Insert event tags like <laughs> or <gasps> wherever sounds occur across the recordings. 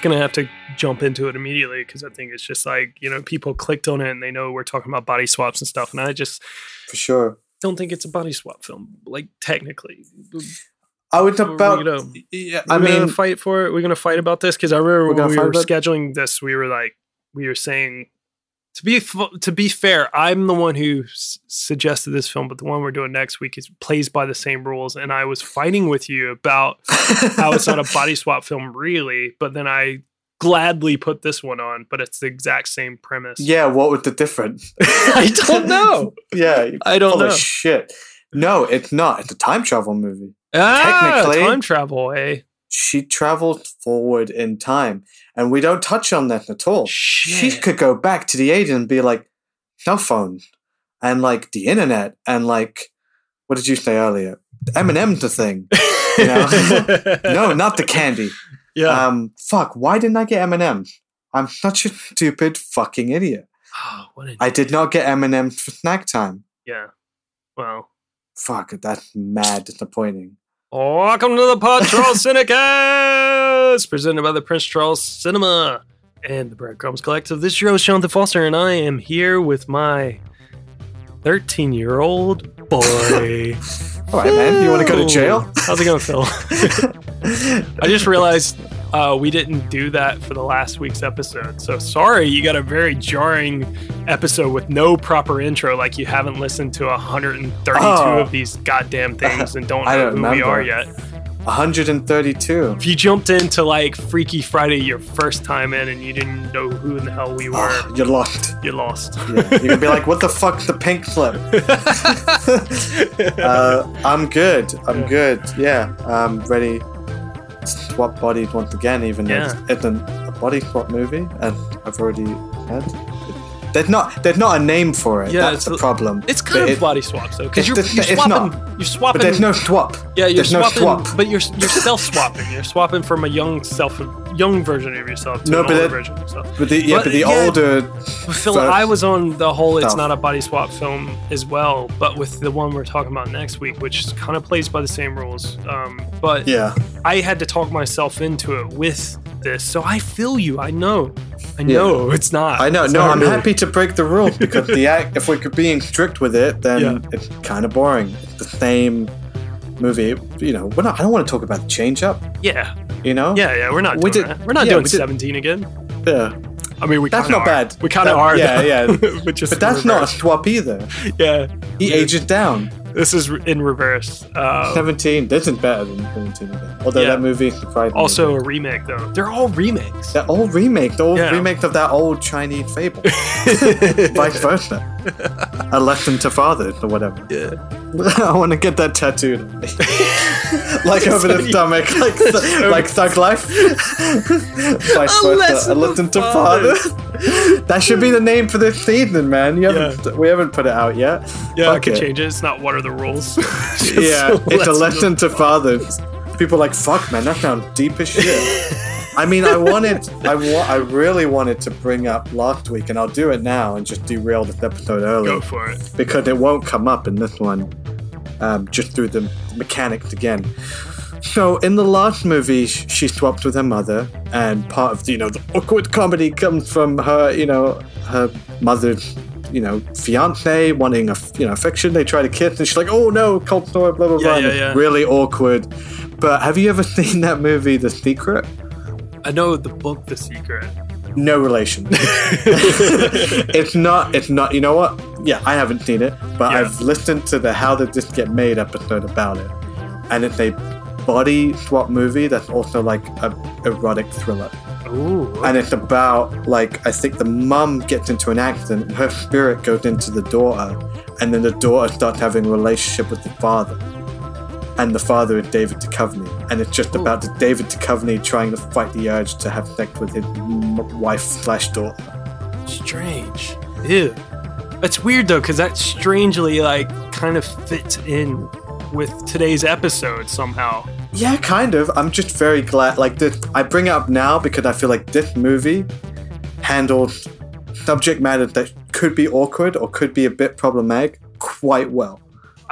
just gonna have to jump into it immediately because I think it's just like you know people clicked on it and they know we're talking about body swaps and stuff, and I just For sure. don't think it's a body swap film. Like technically, I would about. gonna- Yeah, I mean, fight for it. We're gonna fight about this because I remember when we were scheduling this, we were like, we were saying. To be to be fair, I'm the one who s- suggested this film, but the one we're doing next week is plays by the same rules, and I was fighting with you about <laughs> how it's not a body swap film really, but then I gladly put this one on, but it's the exact same premise. yeah. What would the difference? <laughs> I don't know. <laughs> yeah, I don't know. shit. No, it's not. It's a time travel movie. Ah, Technically- time travel, eh? She traveled forward in time, and we don't touch on that at all. She could go back to the 80s and be like, cell phone, and like the internet, and like, what did you say earlier? Eminem's the thing. You know? <laughs> no, not the candy. Yeah. Um, fuck. Why didn't I get Eminem? I'm such a stupid fucking idiot. oh, what a, I did not get Eminem for snack time. yeah. Well. Fuck, that's mad disappointing. Welcome to the Pod Charles Cinecast, presented by the Prince Charles Cinema and the Breadcrumbs Collective. This show is your host, Jonathan Foster, and I am here with my 13 year old boy. <laughs> All right, man. You want to go to jail? How's it going, Fil? <laughs> I just realized uh, we didn't do that for the last week's episode. So sorry, you got a very jarring episode with no proper intro, like you haven't listened to 132 Oh. of these goddamn things and don't <laughs> know don't who we are yet. 132. If you jumped into like Freaky Friday your first time in and you didn't know who in the hell we were, Oh, you're lost. You're lost. Yeah. You're gonna be like, "What the fuck's the pink slip?" <laughs> <laughs> Uh, I'm good. I'm Yeah. good. Yeah, I'm ready. Swap bodies once again, even though Yeah. it's isn't a body swap movie, and I've already had. There's not. There's not a name for it. Yeah, That's the a- problem. it's kind But of it- body swaps though, because you're, the- you're swapping. not. You're swapping. But there's no swap. Yeah, you're There's no swap. but you're you're self swapping. You're swapping from a young self, young version of yourself to No, an but older it- version of yourself. But the yeah, But, but the yeah. older. Fil, I was on the whole. It's Oh. not a body swap film as well, but with the one we're talking about next week, which kind of plays by the same rules. Um, but Yeah. I had to talk myself into it with this, so I feel you. I know, I know it's not. I know. It's No, I'm really- happy to break the rules because the <laughs> act. If we're being strict with it, then Yeah. it's kind of boring. It's the same movie. You know, we're not. I don't want to talk about the change up. Yeah, You know. yeah, yeah. We're not We doing did- that. We're not yeah, doing we did- 17 again. Yeah. I mean, we That's not are. bad. We kind of are. yeah, though. yeah. <laughs> but just But that's in not a swap either. Yeah, He ages down. This is in reverse. Uh, 17. This is better than 17 again. Although Yeah. that movie also a remake though. They're all remakes. They're all remakes. They're all Yeah. remakes of that old Chinese fable. <laughs> Vice versa. A lesson to fathers or whatever. Yeah. <laughs> I want to get that tattooed. <laughs> like over the <laughs> stomach, like th- like Thug Life. Vice A versa. lesson A to lesson to fathers. that should be the name for this season, man. You haven't, we haven't put it out yet. Yeah, I Fuck can it. change it. It's not what are the rules. Yeah, it's a lesson to fathers. People are like, fuck, man, that sounds deep as shit. I mean, I wanted, <laughs> I wa- I really wanted to bring up last week, and I'll do it now and just derail this episode early Go for it. because it won't come up in this one, um, just through the mechanics again. So in the last movie, she swapped with her mother, and part of you know the awkward comedy comes from her, you know, her mother's, you know, fiance wanting a you know affection. They try to kiss, and she's like, "Oh no, cold sore, blah blah Yeah, blah." yeah, yeah. Really awkward. But have you ever <laughs> seen that movie, The Secret? I know the book, The Secret. No relation. <laughs> it's not. It's not. You know what? Yeah, I haven't seen it, but Yeah. I've listened to the How Did This Get Made episode about it, and it's a body swap movie that's also like a erotic thriller, Ooh. and it's about like I think the mum gets into an accident, and her spirit goes into the daughter, and then the daughter starts having a relationship with the father. And the father of David Duchovny, and it's just Ooh. about David Duchovny trying to fight the urge to have sex with his m- wife slash daughter. Strange. Ew. That's weird though, because that strangely like kind of fits in with today's episode somehow. Yeah, kind of. I'm just very glad. Like this, I bring it up now because I feel like this movie handles subject matter that could be awkward or could be a bit problematic quite well.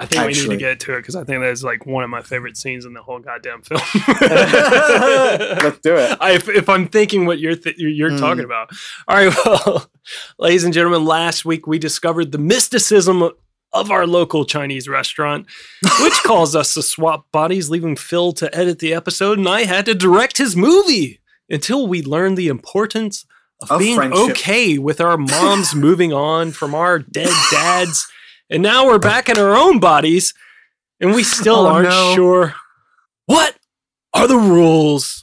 I think we need to get to it because I think that is like one of my favorite scenes in the whole goddamn film. <laughs> <laughs> Let's do it. I, if, if I'm thinking what you're th- you're, you're Mm. talking about. All right, <laughs> well, ladies and gentlemen, last week we discovered the mysticism of our local Chinese restaurant, which caused us to swap bodies, leaving Fil to edit the episode, and I had to direct his movie until we learned the importance of, Of being friendship. okay with our moms moving on from our dead dads. And now we're back in our own bodies, and we still Oh, aren't no. sure what are the rules.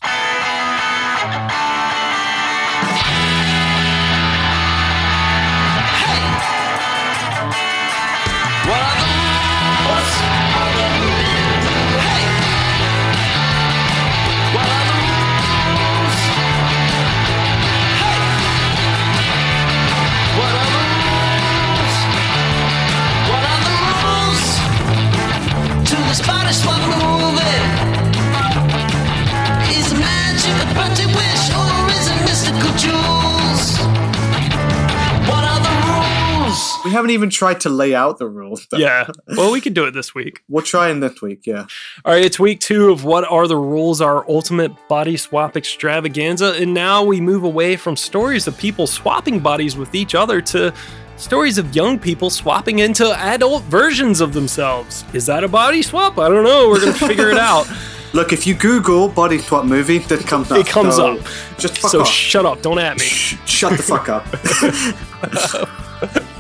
We haven't even tried to lay out the rules. though. Yeah. <laughs> Well, we can do it this week. We'll try in this week, yeah. All right, it's week two of What Are the Rules, our ultimate body swap extravaganza. And now we move away from stories of people swapping bodies with each other to stories of young people swapping into adult versions of themselves. Is that a body swap? I don't know. We're going to figure it out. <laughs> <laughs> Look, if you Google body swap movie, that comes up. It comes so up. Just fuck so off. shut up. Don't at me. Shh, shut the fuck up.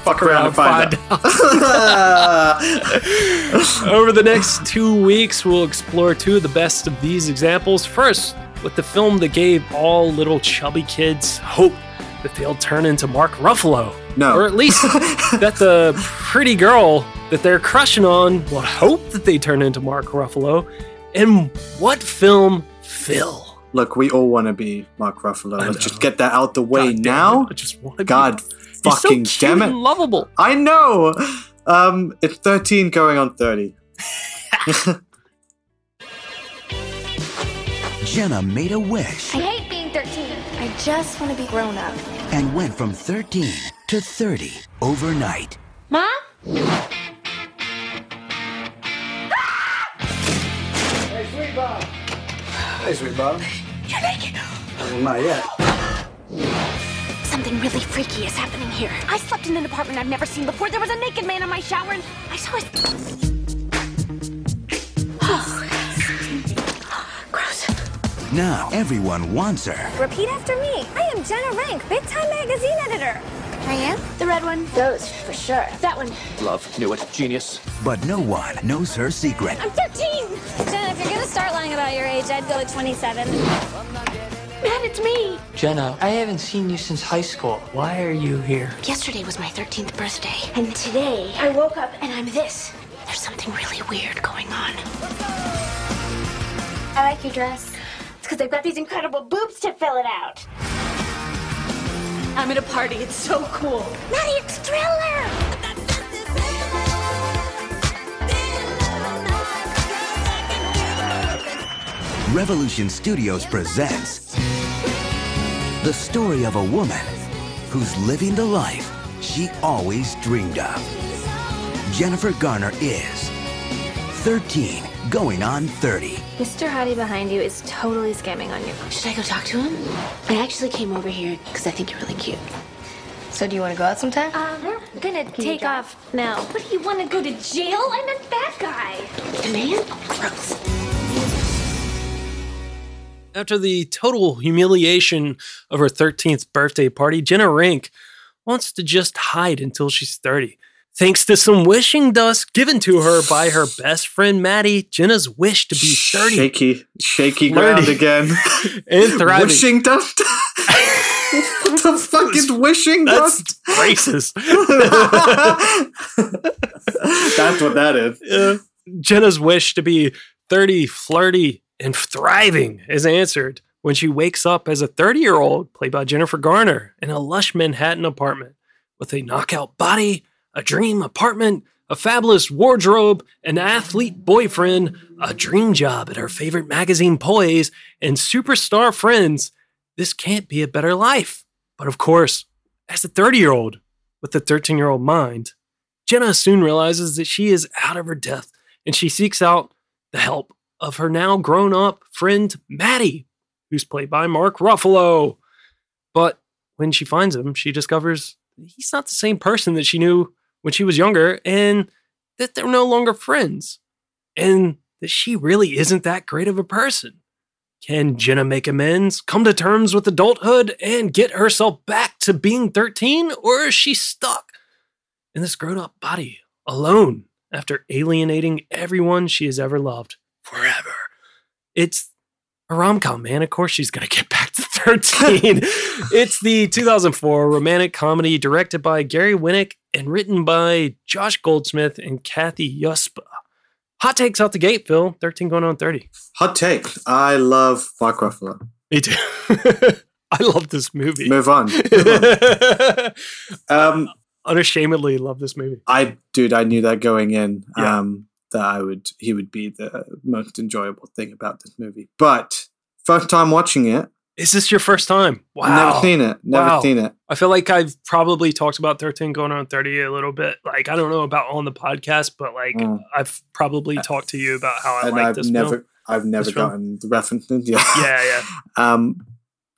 Fuck around and find out. <laughs> Over the next two weeks, we'll explore two of the best of these examples. First, with the film that gave all little chubby kids hope that they'll turn into Mark Ruffalo. No. Or at least <laughs> that the pretty girl that they're crushing on will hope that they turn into Mark Ruffalo. And what film, Fil? Look, we all want to be Mark Ruffalo. Let's just get that out the way God now. it, I just want to God be. He's so fucking cute damn it. and lovable. I know. Um, it's 13 going on 30. <laughs> Jenna made a wish I hate being 13. I just want to be grown up. and went from 13 to 30 overnight. Mom? Hey, sweet Bob. You're naked. Well, not yet. Something really freaky is happening here. I slept in an apartment I've never seen before. There was a naked man in my shower and I saw his. <gasps> Oh, <sighs> gross. Now everyone wants her, Repeat after me. I am Jenna Rink, Big Time Magazine editor. I am? The red one? Those, for sure. That one. Love, knew it. Genius. but no one knows her secret. I'm 13. Jenna, if you're gonna start lying about your age, I'd go with 27. Man, it's me. Jenna, I haven't seen you since high school. Why are you here? Yesterday was my 13th birthday. And today, I woke up and I'm this. There's something really weird going on. I like your dress. It's because I've got these incredible boobs to fill it out. I'm at a party. It's so cool. Matty, it's Thriller! Revolution Studios presents the story of a woman who's living the life she always dreamed of. Jennifer Garner is 13, going on 30. Mr. Hottie behind you is totally scamming on you. Should I go talk to him? I actually came over here because I think you're really cute. So do you want to go out sometime? Um, I'm gonna take off now. What do you want to go to jail? I'm a bad guy. The man? Gross. After the total humiliation of her 13th birthday party, Jenna Rink wants to just hide until she's 30. Thanks to some wishing dust given to her by her best friend Matty, Jenna's wish to be 30 Shaky, shaky ground again. <laughs> and thriving. wishing dust? what <laughs> the fuck is wishing That's dust? racist. <laughs> That's what that is. Uh, Jenna's wish to be 30, flirty, and thriving is answered when she wakes up as a 30 year old, played by Jennifer Garner, in a lush Manhattan apartment with a knockout body, a dream apartment, a fabulous wardrobe, an athlete boyfriend, a dream job at her favorite magazine Poise, and superstar friends. This can't be a better life. But of course, as a 30 year old with a 13 year old mind, Jenna soon realizes that she is out of her depth and she seeks out the help of her now grown up friend Matty, who's played by Mark Ruffalo. But when she finds him, she discovers he's not the same person that she knew when she was younger and that they're no longer friends and that she really isn't that great of a person. Can Jenna make amends, come to terms with adulthood, and get herself back to being 13? Or is she stuck in this grown up body alone after alienating everyone she has ever loved forever? It's a rom com, man. Of course, she's going to get back to 13. <laughs> it's the 2004 romantic comedy directed by Gary Winick and written by Josh Goldsmith and Kathy Yuspa. Hot takes out the gate, Fil. 13 going on 30. Hot take. I love Mark Ruffalo. Me too. <laughs> I love this movie. Move on. Move on. <laughs> Um, Unashamedly love this movie. I, dude, I knew that going in. Yeah. Um, that I would, he would be the most enjoyable thing about this movie. But first time watching it, Is this your first time? Wow. never seen it. Never Wow. seen it. I feel like I've probably talked about 13 going on 30 a little bit. Like, I don't know about on the podcast, but like, Mm. I've probably talked to you about how I like I've this never, film. I've never This film? gotten the references. <laughs> Yeah. Yeah, yeah. Um,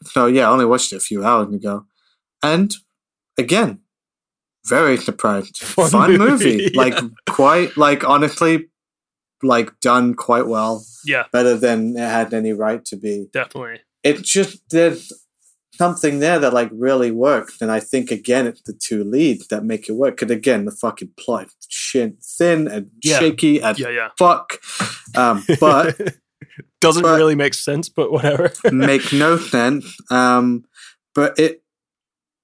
so yeah, I only watched it a few hours ago, and again, very surprised. <laughs> Fun Fun, movie, movie, yeah. like quite, like honestly, like done quite well, Yeah, better than it had any right to be. definitely. It just there's something there that like really worked, and I think again it's the two leads that make it work. Because again, the fucking plot is shit thin and Yeah. shaky and Yeah, yeah. fuck. Um, but <laughs> Doesn't but- really make sense, but whatever. <laughs> make no sense. Um, but it,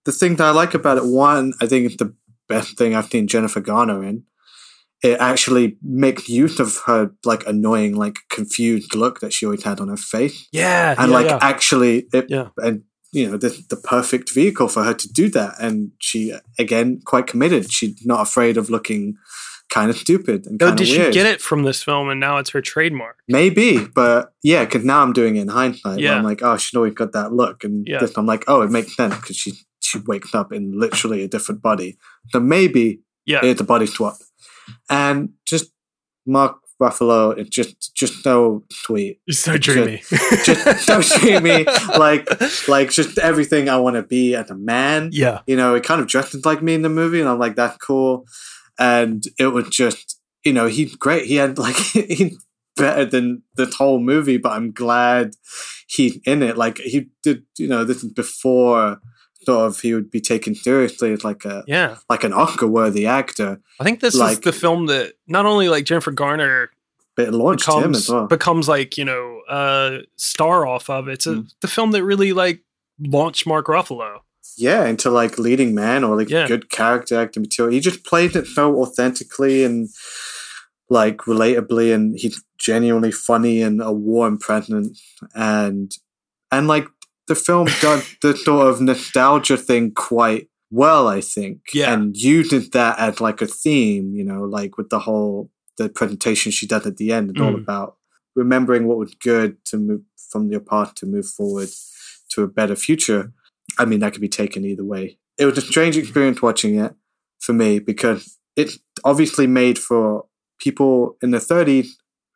the thing that I like about it, one, I think it's the best thing I've seen Jennifer Garner in. It actually makes use of her like annoying, like confused look that she always had on her face, yeah, and yeah, like yeah. actually, it, Yeah. and you know, the the perfect vehicle for her to do that. And she again quite committed. She's not afraid of looking kind of stupid and Oh, kind did she get it from this film and now it's her trademark? Maybe, but yeah, because now I'm doing it in hindsight. Yeah. I'm like, oh, she's always got that look, and Yeah. this, I'm like, oh, it makes sense because she she wakes up in literally a different body. So maybe Yeah. it's a body swap, and just Mark Ruffalo, it's just just so sweet, so dreamy. just so <laughs> dreamy, like like just everything I want to be as a man. yeah. You know, it kind of dresses like me in the movie, and I'm like, that's cool. And it was just, you know, he's great. He had like <laughs> he's better than this whole movie, but I'm glad he's in it. Like he did, you know, this is before sort of he would be taken seriously as like a Yeah. like an Oscar worthy actor. I think this is Like- the film that not only like Jennifer Garner But it launched him becomes as well. becomes like, you know, uh star off of. It's a, Mm. the film that really like launched Mark Ruffalo. yeah, into like leading man or like Yeah. good character acting material. He just played it so authentically and like relatably, and he's genuinely funny and a warm presence, and and like the film does the sort of nostalgia thing quite well, I think. Yeah. and uses that as like a theme, you know, like with the whole the presentation she does at the end. All Mm. about remembering what was good to move from your past to move forward to a better future. I mean, that could be taken either way. It was a strange experience watching it for me because it's obviously made for people in their 30s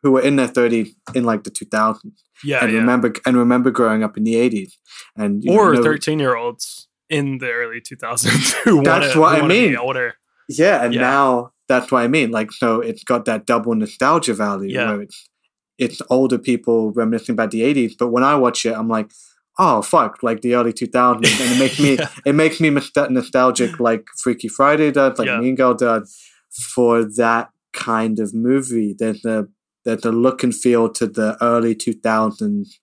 who were in their 30s in like the 2000s Yeah. and yeah. remember and remember growing up in the 80s and or know, 13 year olds in the early 2000s <laughs> who That's what I mean. older. yeah and Yeah. now that's what I mean like so it's got that double nostalgia value Yeah. where it's it's older people reminiscing about the 80s but when I watch it I'm like oh fuck like the early 2000s and it makes <laughs> me Yeah. it makes me nostalgic like Freaky Friday does, like. Mean Girl does, for that kind of movie. There's a there's a look and feel to the early 2000s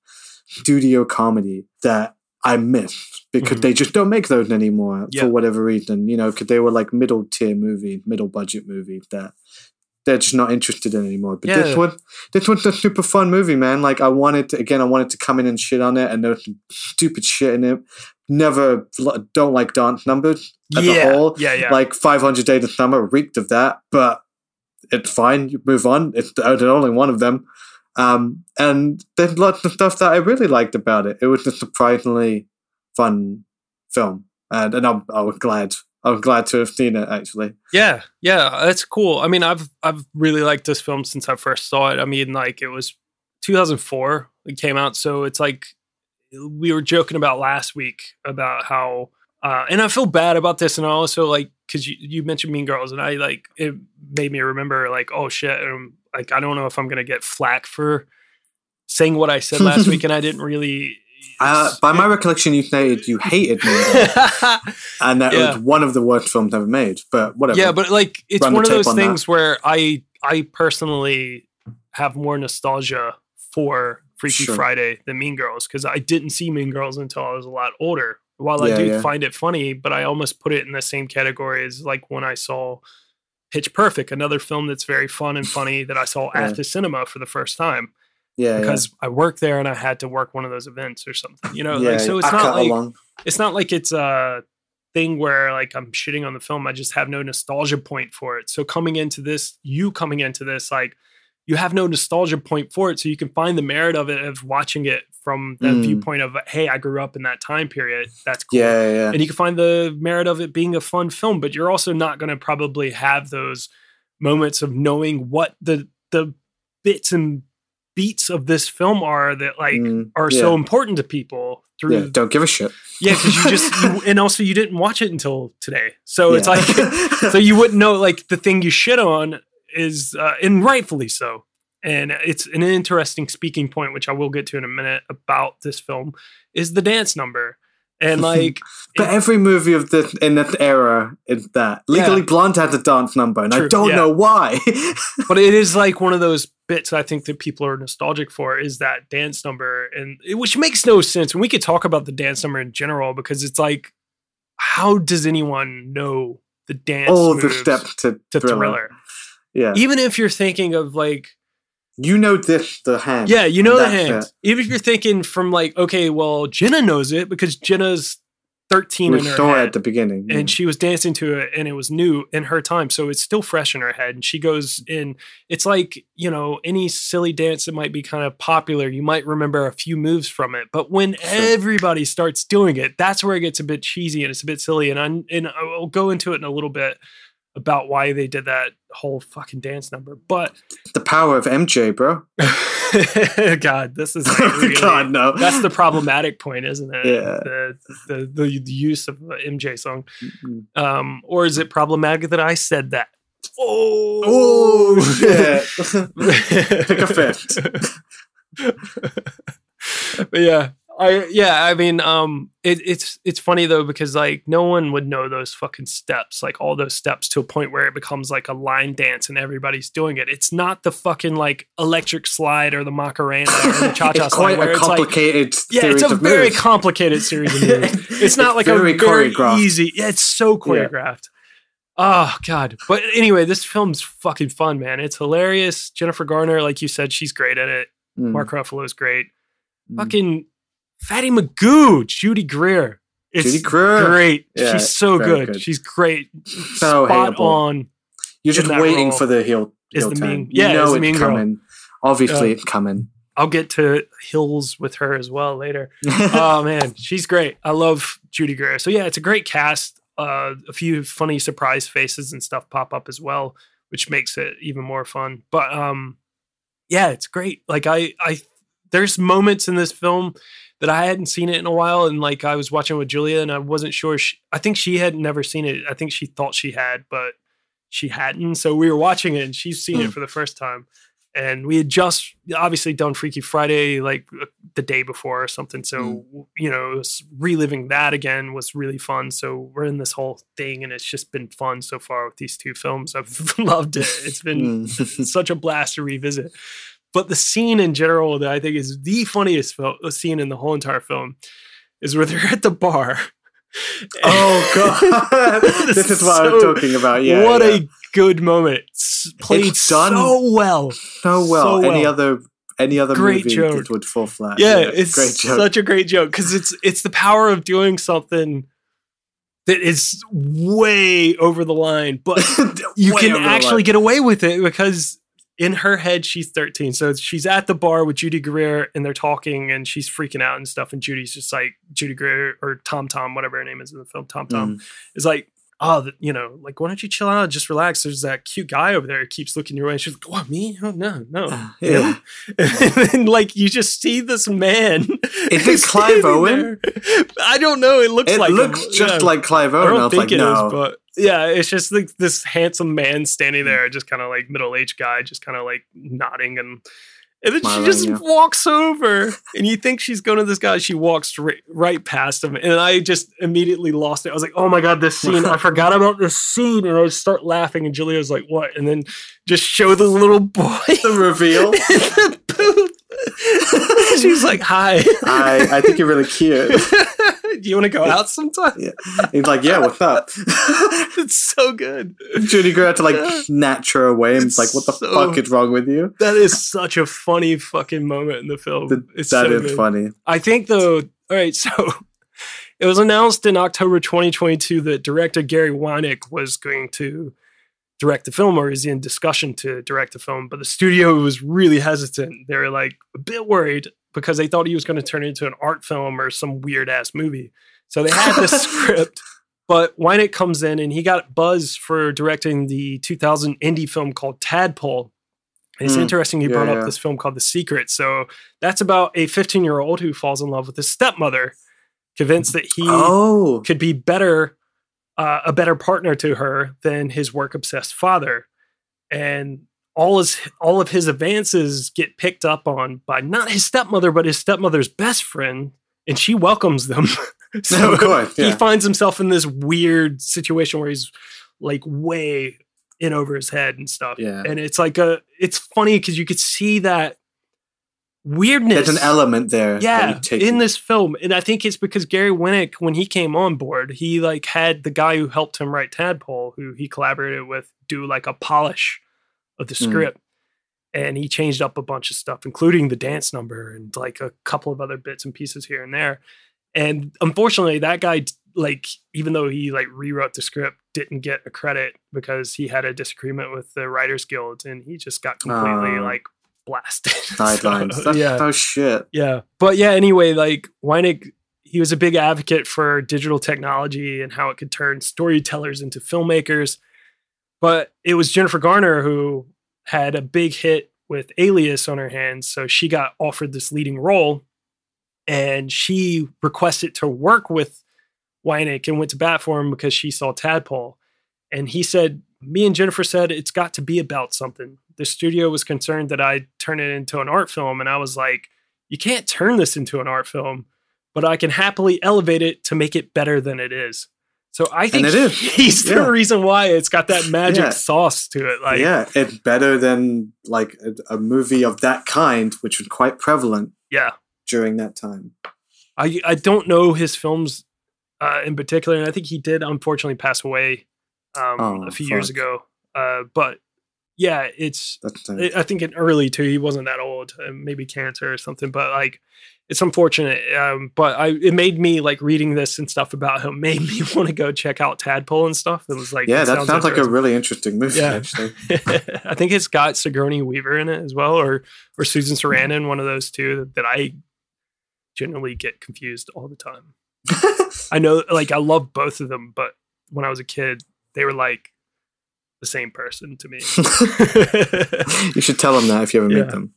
studio comedy that I miss because Mhm. they just don't make those anymore Yeah. for whatever reason. You know, because they were like middle tier movie, middle budget movie that they're just not interested in anymore. But this one, this one's a super fun movie, man. Like I wanted to again, I wanted to come in and shit on it, and there's stupid shit in it. Never don't like dance numbers as yeah. a whole. yeah. Yeah. Like 500 Days of Summer reeked of that, but it's fine. You move on. It's only one of them. Um, and there's lots of stuff that I really liked about it. It was a surprisingly fun film, and and I'm, I was glad I'm glad to have seen it actually. Yeah, yeah, that's cool. I mean, I've I've really liked this film since I first saw it. I mean, like it was 2004 it came out, so it's like we were joking about last week about how, uh, and I feel bad about this, and I also like because you, you mentioned Mean Girls, and I like it made me remember like oh shit, um, like I don't know if I'm gonna get flack for saying what I said last <laughs> week, and I didn't really. Uh, by my recollection, you stated you hated Mean Girls, <laughs> and that Yeah. was one of the worst films ever made. But whatever. Yeah, but like it's Run one of those on that. things where I I personally have more nostalgia for Freaky Sure. Friday than Mean Girls because I didn't see Mean Girls until I was a lot older. While I do yeah. find it funny, but I almost put it in the same category as like when I saw Pitch Perfect, another film that's very fun and funny that I saw Yeah. at the cinema for the first time yeah, because I worked there and I had to work one of those events or something. You know, yeah. like, so it's I not like along. it's not like it's a thing where like I'm shitting on the film. I just have no nostalgia point for it. So coming into this, you coming into this, like you have no nostalgia point for it. So you can find the merit of it of watching it from the Mm. viewpoint of hey, I grew up in that time period. That's cool. Yeah, yeah. And you can find the merit of it being a fun film, but you're also not going to probably have those moments of knowing what the the bits and beats of this film are that like Mm, are yeah. so important to people through yeah, don't give a shit. yeah, because you just you, <laughs> and also you didn't watch it until today, so it's like so you wouldn't know like the thing you shit on is uh, and rightfully so, and it's an interesting speaking point which I will get to in a minute about this film is the dance number and <laughs> like But every movie of this in this era is that. Legally Blonde had the dance number, and I don't yeah. know why. <laughs> but it is like one of those bits I think that people are nostalgic for is that dance number, and it, which makes no sense. And we could talk about the dance number in general because it's like, how does anyone know the dance? All the steps to, to thriller. thriller. Yeah, Even if you're thinking of like, you know this the hand. yeah, you know the hand. it. Even if you're thinking from like, okay, well, Jenna knows it because Jenna's 13 We in her saw it at the beginning. and she was dancing to it and it was new in her time so it's still fresh in her head and she goes in it's like you know any silly dance that might be kind of popular you might remember a few moves from it but when everybody starts doing it that's where it gets a bit cheesy and it's a bit silly and I and I'll go into it in a little bit about why they did that whole fucking dance number but the power of MJ, bro. <laughs> god this is <laughs> really, God no. that's the problematic point isn't it Yeah. the, the the the use of the mj song Mm. um, or is it problematic that I said that? Oh, Oh shit! <laughs> Pick a fifth. But yeah, I yeah, I mean, um, it, it's it's funny though because like no one would know those fucking steps, like all those steps to a point where it becomes like a line dance and everybody's doing it. It's not the fucking like electric slide or the Macarena or the cha <laughs> cha it's slide quite a it's like complicated. yeah, it's a very moves. complicated series of moves. <laughs> It's not like very a very choreographed. easy. Yeah, it's so choreographed. Oh god. But anyway, this film's fucking fun, man. It's hilarious. Jennifer Garner, like you said, she's great at it. Mm. Mark Ruffalo's great. Mm. Fucking Fatty Magoo, Judy Greer. It's Judy Greer. great. Yeah, She's so good. good. She's great. So Spot hateable. on. You're just waiting role for the heel. is the mean- You yeah, know is the it's mean girl. coming. Obviously, Uh, it's coming. I'll get to Hills with her as well later. <laughs> oh man, she's great. I love Judy Greer. So yeah, it's a great cast. Uh, a few funny surprise faces and stuff pop up as well, which makes it even more fun. But um, yeah, it's great. Like I, I, there's moments in this film that I hadn't seen it in a while, and like I was watching with Julia, and I wasn't sure. She, I think she had never seen it. I think she thought she had, but she hadn't. So we were watching it, and she's seen it for the first time. And we had just obviously done Freaky Friday like uh, the day before or something. So you know, reliving that again was really fun. So we're in this whole thing, and it's just been fun so far with these two films. I've <laughs> loved it. It's been Mm. <laughs> such a blast to revisit. But the scene in general that I think is the funniest fil- scene in the whole entire film is where they're at the bar. <laughs> oh god, <laughs> this is what I'm talking about. Yeah, what yeah. a good moment. S- Played It's done so well. so well. so Any well. other any other Great movie joke. this would fall flat. Yeah, it's great joke. such a great joke because it's it's the power of doing something that is way over the line, but <laughs> you can actually get away with it because in her head she's 13 so she's at the bar with judy greer and they're talking and she's freaking out and stuff and judy's just like judy greer or tom tom whatever her name is in the film tom tom Mm. is like oh, you know, like why don't you chill out, just relax? There's that cute guy over there who keeps looking your way. And she's like, what me? Oh no, no. Yeah. <laughs> and then, like you just see this man. Is it <laughs> Clive Owen? there. I don't know. It looks like It like looks him. just Yeah. like Clive Owen. I, don't was think like, it is, no. but yeah, it's just like this handsome man standing there, just kind of like middle aged guy, just kind of like nodding and. And then Smiling, she just yeah. walks over, and you think she's going to this guy. She walks right, right past him, and I just immediately lost it. I was like, "Oh my god, this scene! I forgot about this scene!" And I just start laughing, and Julia's like, "What?" And then just show the little boy the reveal. <laughs> the. <laughs> She's like, "Hi, I, I think you're really cute. <laughs> do you want to go out sometime?" Yeah. He's like, yeah, what's up? <laughs> It's so good. Judy Greer to like snatch her away and it's like, what the So- fuck is wrong with you? That is such a funny fucking moment in the film. Th- it's that so is funny. I think though. All right, so it was announced in October 2022 that director Gary Winick was going to direct the film, or is in discussion to direct the film. But the studio was really hesitant. They were like a bit worried because they thought he was going to turn it into an art film or some weird ass movie. So they had the <laughs> script. But Winick comes in and he got buzz for directing the 2000 indie film called Tadpole. And it's Mm, interesting he yeah, brought up yeah. this film called The Secret. So that's about a 15 year old who falls in love with his stepmother, convinced that he Oh, could be better, uh, a better partner to her than his work obsessed father. And all his all of his advances get picked up on by not his stepmother, but his stepmother's best friend, and she welcomes them. so <laughs> <laughs> of course. he finds himself in this weird situation where he's like way in over his head and stuff. Yeah. And it's like a it's funny because you could see that weirdness. There's an element there. Yeah, in this film, and I think it's because Gary Winick, when he came on board, he like had the guy who helped him write Tadpole, who he collaborated with, do like a polish of the Mm. script, and he changed up a bunch of stuff, including the dance number and like a couple of other bits and pieces here and there. And unfortunately, that guy, like, even though he like rewrote the script, didn't get a credit because he had a disagreement with the Writers Guild, and he just got completely Oh. like blasted. <laughs> Sidelines. So, yeah. oh shit. Yeah. But yeah, anyway, like Winick, he was a big advocate for digital technology and how it could turn storytellers into filmmakers. But it was Jennifer Garner who had a big hit with Alias on her hands. So she got offered this leading role and she requested to work with Winick and went to bat for him because she saw Tadpole. And he said, Me and Jennifer said it's got to be about something. The studio was concerned that I'd turn it into an art film. And I was like, You can't turn this into an art film, but I can happily elevate it to make it better than it is. So I think it is. <laughs> he's the reason why it's got that magic Yeah. sauce to it. Like, yeah, it's better than like a, a movie of that kind, which was quite prevalent yeah. during that time. I I don't know his films uh, in particular, and I think he did unfortunately pass away um, Oh, a few years ago. Uh, but yeah, it's I think in early too. He wasn't that old, uh, maybe cancer or something. But like, it's unfortunate. Um, but I it made me like reading this and stuff about him <laughs> made me want to go check out Tadpole and stuff. It was like yeah, that sounds like a really interesting movie. Yeah. Actually, <laughs> I think it's got Sigourney Weaver in it as well, or or Susan Sarandon, one of those two that I generally get confused all the time. <laughs> I know, like, I love both of them, but when I was a kid, they were like the same person to me. <laughs> you should tell them that if you ever Yeah. meet them.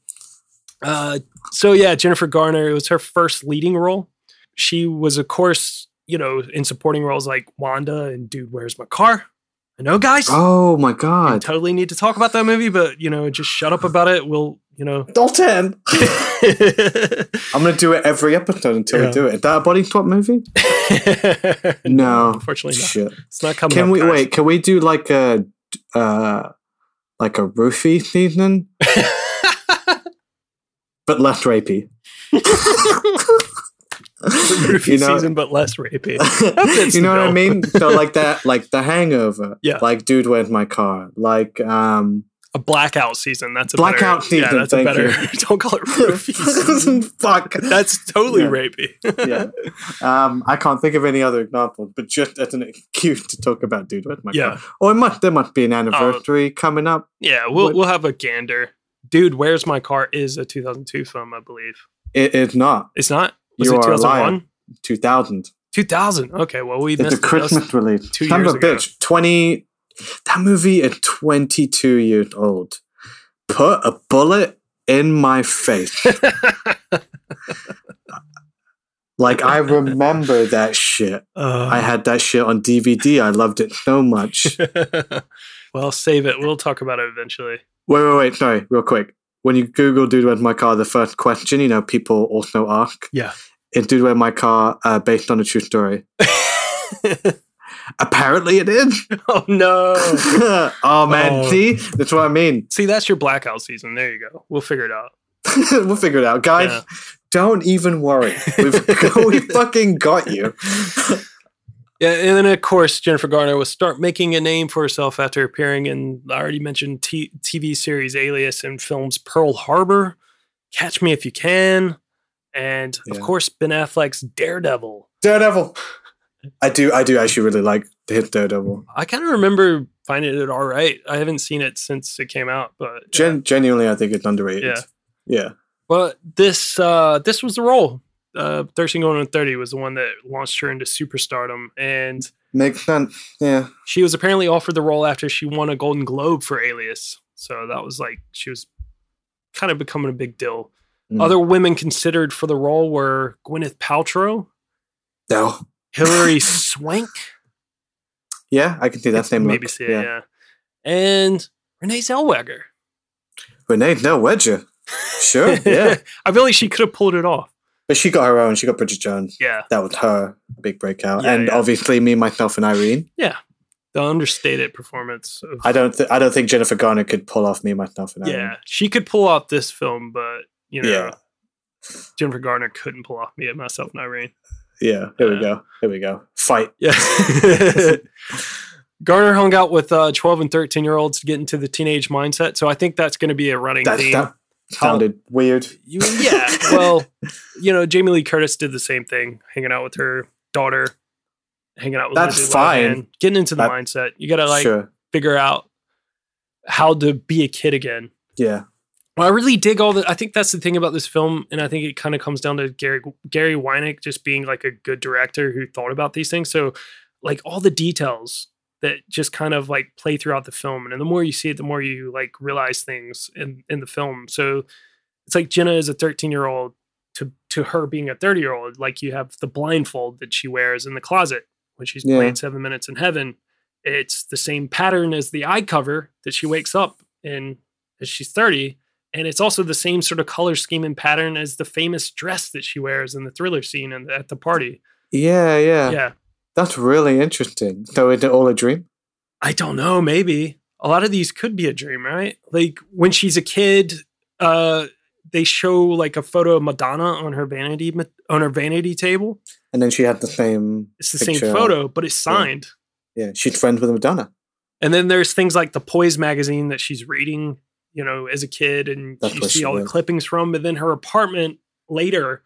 uh, so yeah, Jennifer Garner. It was her first leading role. She was, of course, you know, in supporting roles like Wanda and Dude, Where's My Car? I know, guys. Oh my I god, totally need to talk about that movie, but you know, just shut up about it. We'll, you know. Dalton. <laughs> I'm gonna do it every episode until Yeah. we do it. Is that a body swap movie? <laughs> No, unfortunately not. Shit. It's not coming. Can up, we guys. wait? Can we do like a uh like a roofie <laughs> season, but less rapey? <laughs> Roofie you know- season, but less rapey. <laughs> you know what I mean? So like that, like The Hangover. Yeah. Like Dude, Where's My Car? Like um, A blackout season. That's a Blackout better, Yeah, season, that's a better. <laughs> Don't call it roofie <laughs> season. fuck. That's totally Yeah. rapey. yeah. <laughs> Um, I can't think of any other example, but just as an excuse to talk about Dude, Where's My Yeah. Oh. Car? Or it must there must be an anniversary coming up. Yeah, we'll What- we'll have a gander. Dude, where's my car? Is a 2002 film, I believe. It is not It's not. Was You it are a liar. 2001? 2000. 2000. Okay, well we It's a missed it. Christmas release. two Son of years a ago. bitch. 20. That movie is 22 years old. Put a bullet in my face. <laughs> like, I remember that shit. Uh, I had that shit on DVD. I loved it so much. <laughs> well, save it. We'll talk about it eventually. Wait, wait, wait. Sorry, real quick. When you Google Dude Where's My Car, the first question, you know, people also ask, Yeah. is Dude Where's My Car uh, based on a true story? <laughs> Apparently it is. <laughs> oh no. <laughs> oh, man. Oh. See? That's what I mean. See, that's your blackout season. There you go. We'll figure it out. <laughs> we'll figure it out. Guys, Yeah. don't even worry. We've we fucking got you. Yeah, and then of course Jennifer Garner will start making a name for herself after appearing in the already mentioned t- TV series Alias and films Pearl Harbor, Catch Me If You Can, and of course Ben Affleck's Daredevil. Daredevil. I do I do actually really like the his Daredevil. I kind of remember finding it all right. I haven't seen it since it came out, but yeah. Gen- genuinely I think it's underrated. Yeah. Yeah. But this uh this was the role. Uh 13 going on 30 was the one that launched her into superstardom and Makes sense. Yeah. she was apparently offered the role after she won a Golden Globe for Alias. So that was like she was kind of becoming a big deal. Mm. Other women considered for the role were Gwyneth Paltrow, No. Hilary Swank, Yeah, I can see that same maybe look. see it, yeah. and Renee Zellweger. Renee Wedger. Sure, yeah. <laughs> I feel like she could have pulled it off. But she got her own. She got Bridget Jones. Yeah, That was her big breakout. Yeah, and yeah. obviously me, myself, and Irene. yeah. The understated performance. Of, I don't. Th- I don't think Jennifer Garner could pull off me, myself, and Irene. yeah, she could pull off this film, but you know, Yeah. Jennifer Garner couldn't pull off me and myself and Irene. Yeah. Here we go. Here we go. Fight. Yeah. <laughs> Garner hung out with uh, 12 and 13 year olds to get into the teenage mindset. So I think that's going to be a running That, theme. that sounded weird. You- yeah. <laughs> Well, you know, Jamie Lee Curtis did the same thing, hanging out with her daughter, hanging out with That's fine. Getting into the That- mindset. You got to like sure. figure out how to be a kid again. Yeah. Well, I really dig all the. I think that's the thing about this film, and I think it kind of comes down to Gary Gary Winick just being like a good director who thought about these things. So, like all the details that just kind of like play throughout the film, and the more you see it, the more you like realize things in in the film. So, it's like Jenna is a thirteen year old to to her being a thirty year old. Like you have the blindfold that she wears in the closet when she's Yeah. playing Seven Minutes in Heaven. It's the same pattern as the eye cover that she wakes up in as she's 30 and it's also the same sort of color scheme and pattern as the famous dress that she wears in the thriller scene and at the party. Yeah. Yeah. Yeah. That's really interesting. So is it all a dream? I don't know, maybe. A lot of these could be a dream, right? Like when she's a kid, uh they show like a photo of Madonna on her vanity on her vanity table. And then she had the same. It's the picture. same photo, but it's signed. Yeah. She's friends with Madonna. And then there's things like the Poise magazine that she's reading, you know, as a kid, and That's you see all the clippings from. And then her apartment later,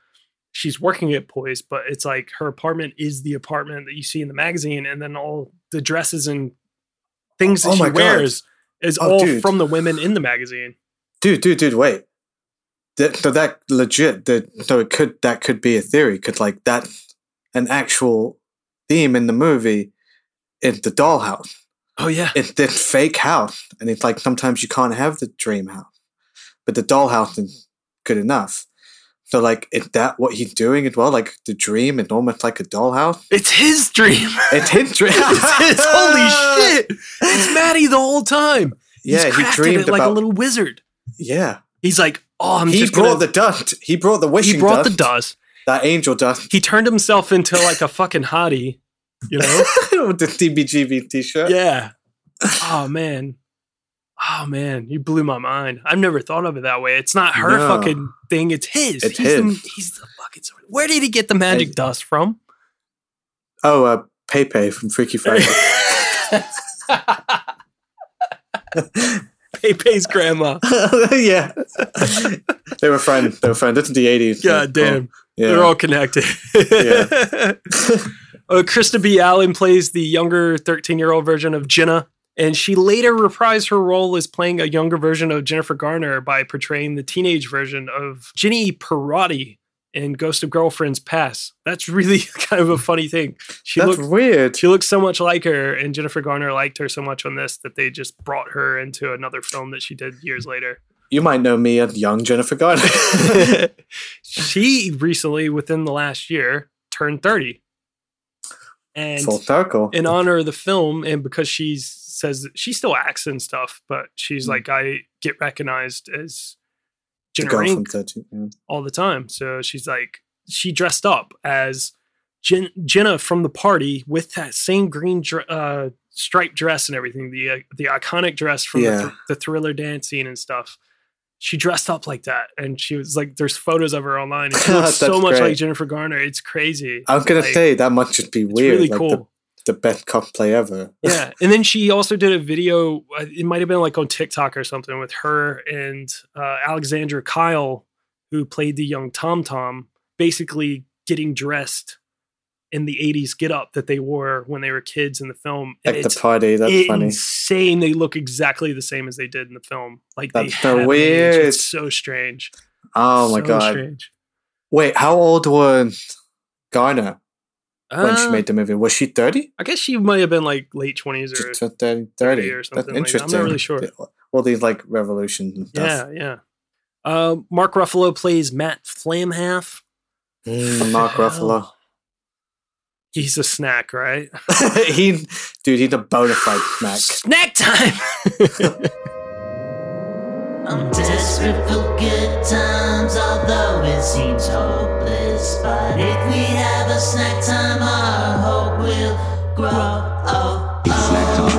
she's working at Poise, but it's like her apartment is the apartment that you see in the magazine, and then all the dresses and things that Oh she my God. wears is Oh, all dude. from the women in the magazine. Dude, dude, dude, wait. That, so that legit, that so it could that could be a theory. Could like that an actual theme in the movie. It's the dollhouse. Oh yeah, It's this fake house, and it's like sometimes you can't have the dream house, but the dollhouse is good enough. So like, is that what he's doing as well? Like the dream is almost like a dollhouse. it's his dream. It's his <laughs> dream. it's his. Holy shit! It's <laughs> Matty the whole time. Yeah, He's he dreamed it like about. a little wizard. yeah, He's like, oh, I'm he just brought gonna. the dust. He brought the wishing he brought dust. the dust. That angel dust. he turned himself into like a fucking hottie, you know? <laughs> with the DBGB t-shirt. yeah. Oh man. Oh man, you blew my mind. I've never thought of it that way. It's not her No. fucking thing, it's his. It's he's, The, his. he's the fucking. Where did he get the magic And- dust from? Oh, uh, Pei-Pei from Freaky Friday. <laughs> <laughs> Pei-Pei's grandma. yeah, they were friends. They were friends. That's in the eighties. God damn. Yeah. They're all connected. Uh, Christa B. Allen plays the younger 13 year old version of Jenna, and she later reprised her role as playing a younger version of Jennifer Garner by portraying the teenage version of Ginny Perotti, in Ghost of Girlfriend's Past. That's really <laughs> kind of a funny thing. She That's looked weird. she looks so much like her, and Jennifer Garner liked her so much on this that they just brought her into another film that she did years later. You might know me as young Jennifer Garner. <laughs> she recently, within the last year, turned 30. And Full circle. in honor of the film, and because she says that she still acts and stuff, but she's Mm. like, I get recognized as The Jenna 13. Yeah. all the time. So she's like, she dressed up as Jen, Jenna from the party with that same green dr- uh, striped dress and everything, the uh, the iconic dress from the, Yeah. thr- the thriller dance scene and stuff. She dressed up like that, and she was like, "There's photos of her online, and <laughs> she looks so much great. like Jennifer Garner. It's crazy. I was gonna Like, say that must just be it's weird. really like cool. the, the best cosplay ever. <laughs> yeah and then she also did a video uh, it might have been like on tiktok or something with her and uh, alexandra kyle who played the young tom tom basically getting dressed in the 80s get up that they wore when they were kids in the film and At the party, that's funny. insane they look exactly the same as they did in the film like That's they so weird. it's so strange Oh my So god! strange. Wait, how old was Garner when she Uh, made the movie? Was she thirty? i guess she might have been like late 20s or Just turned 30, 30. or That's something like. I'm not interesting. really sure. All these like revolutions and stuff. yeah yeah uh, mark ruffalo plays matt flamhaff Mm, Mark? Ruffalo. He's a snack, right? <laughs> <laughs> he, dude, he's a bona fide smack. Snack time. <laughs> I'm desperate for good times, although it seems hopeless. But if we have a snack time, our hope will grow. Oh, It's snack oh.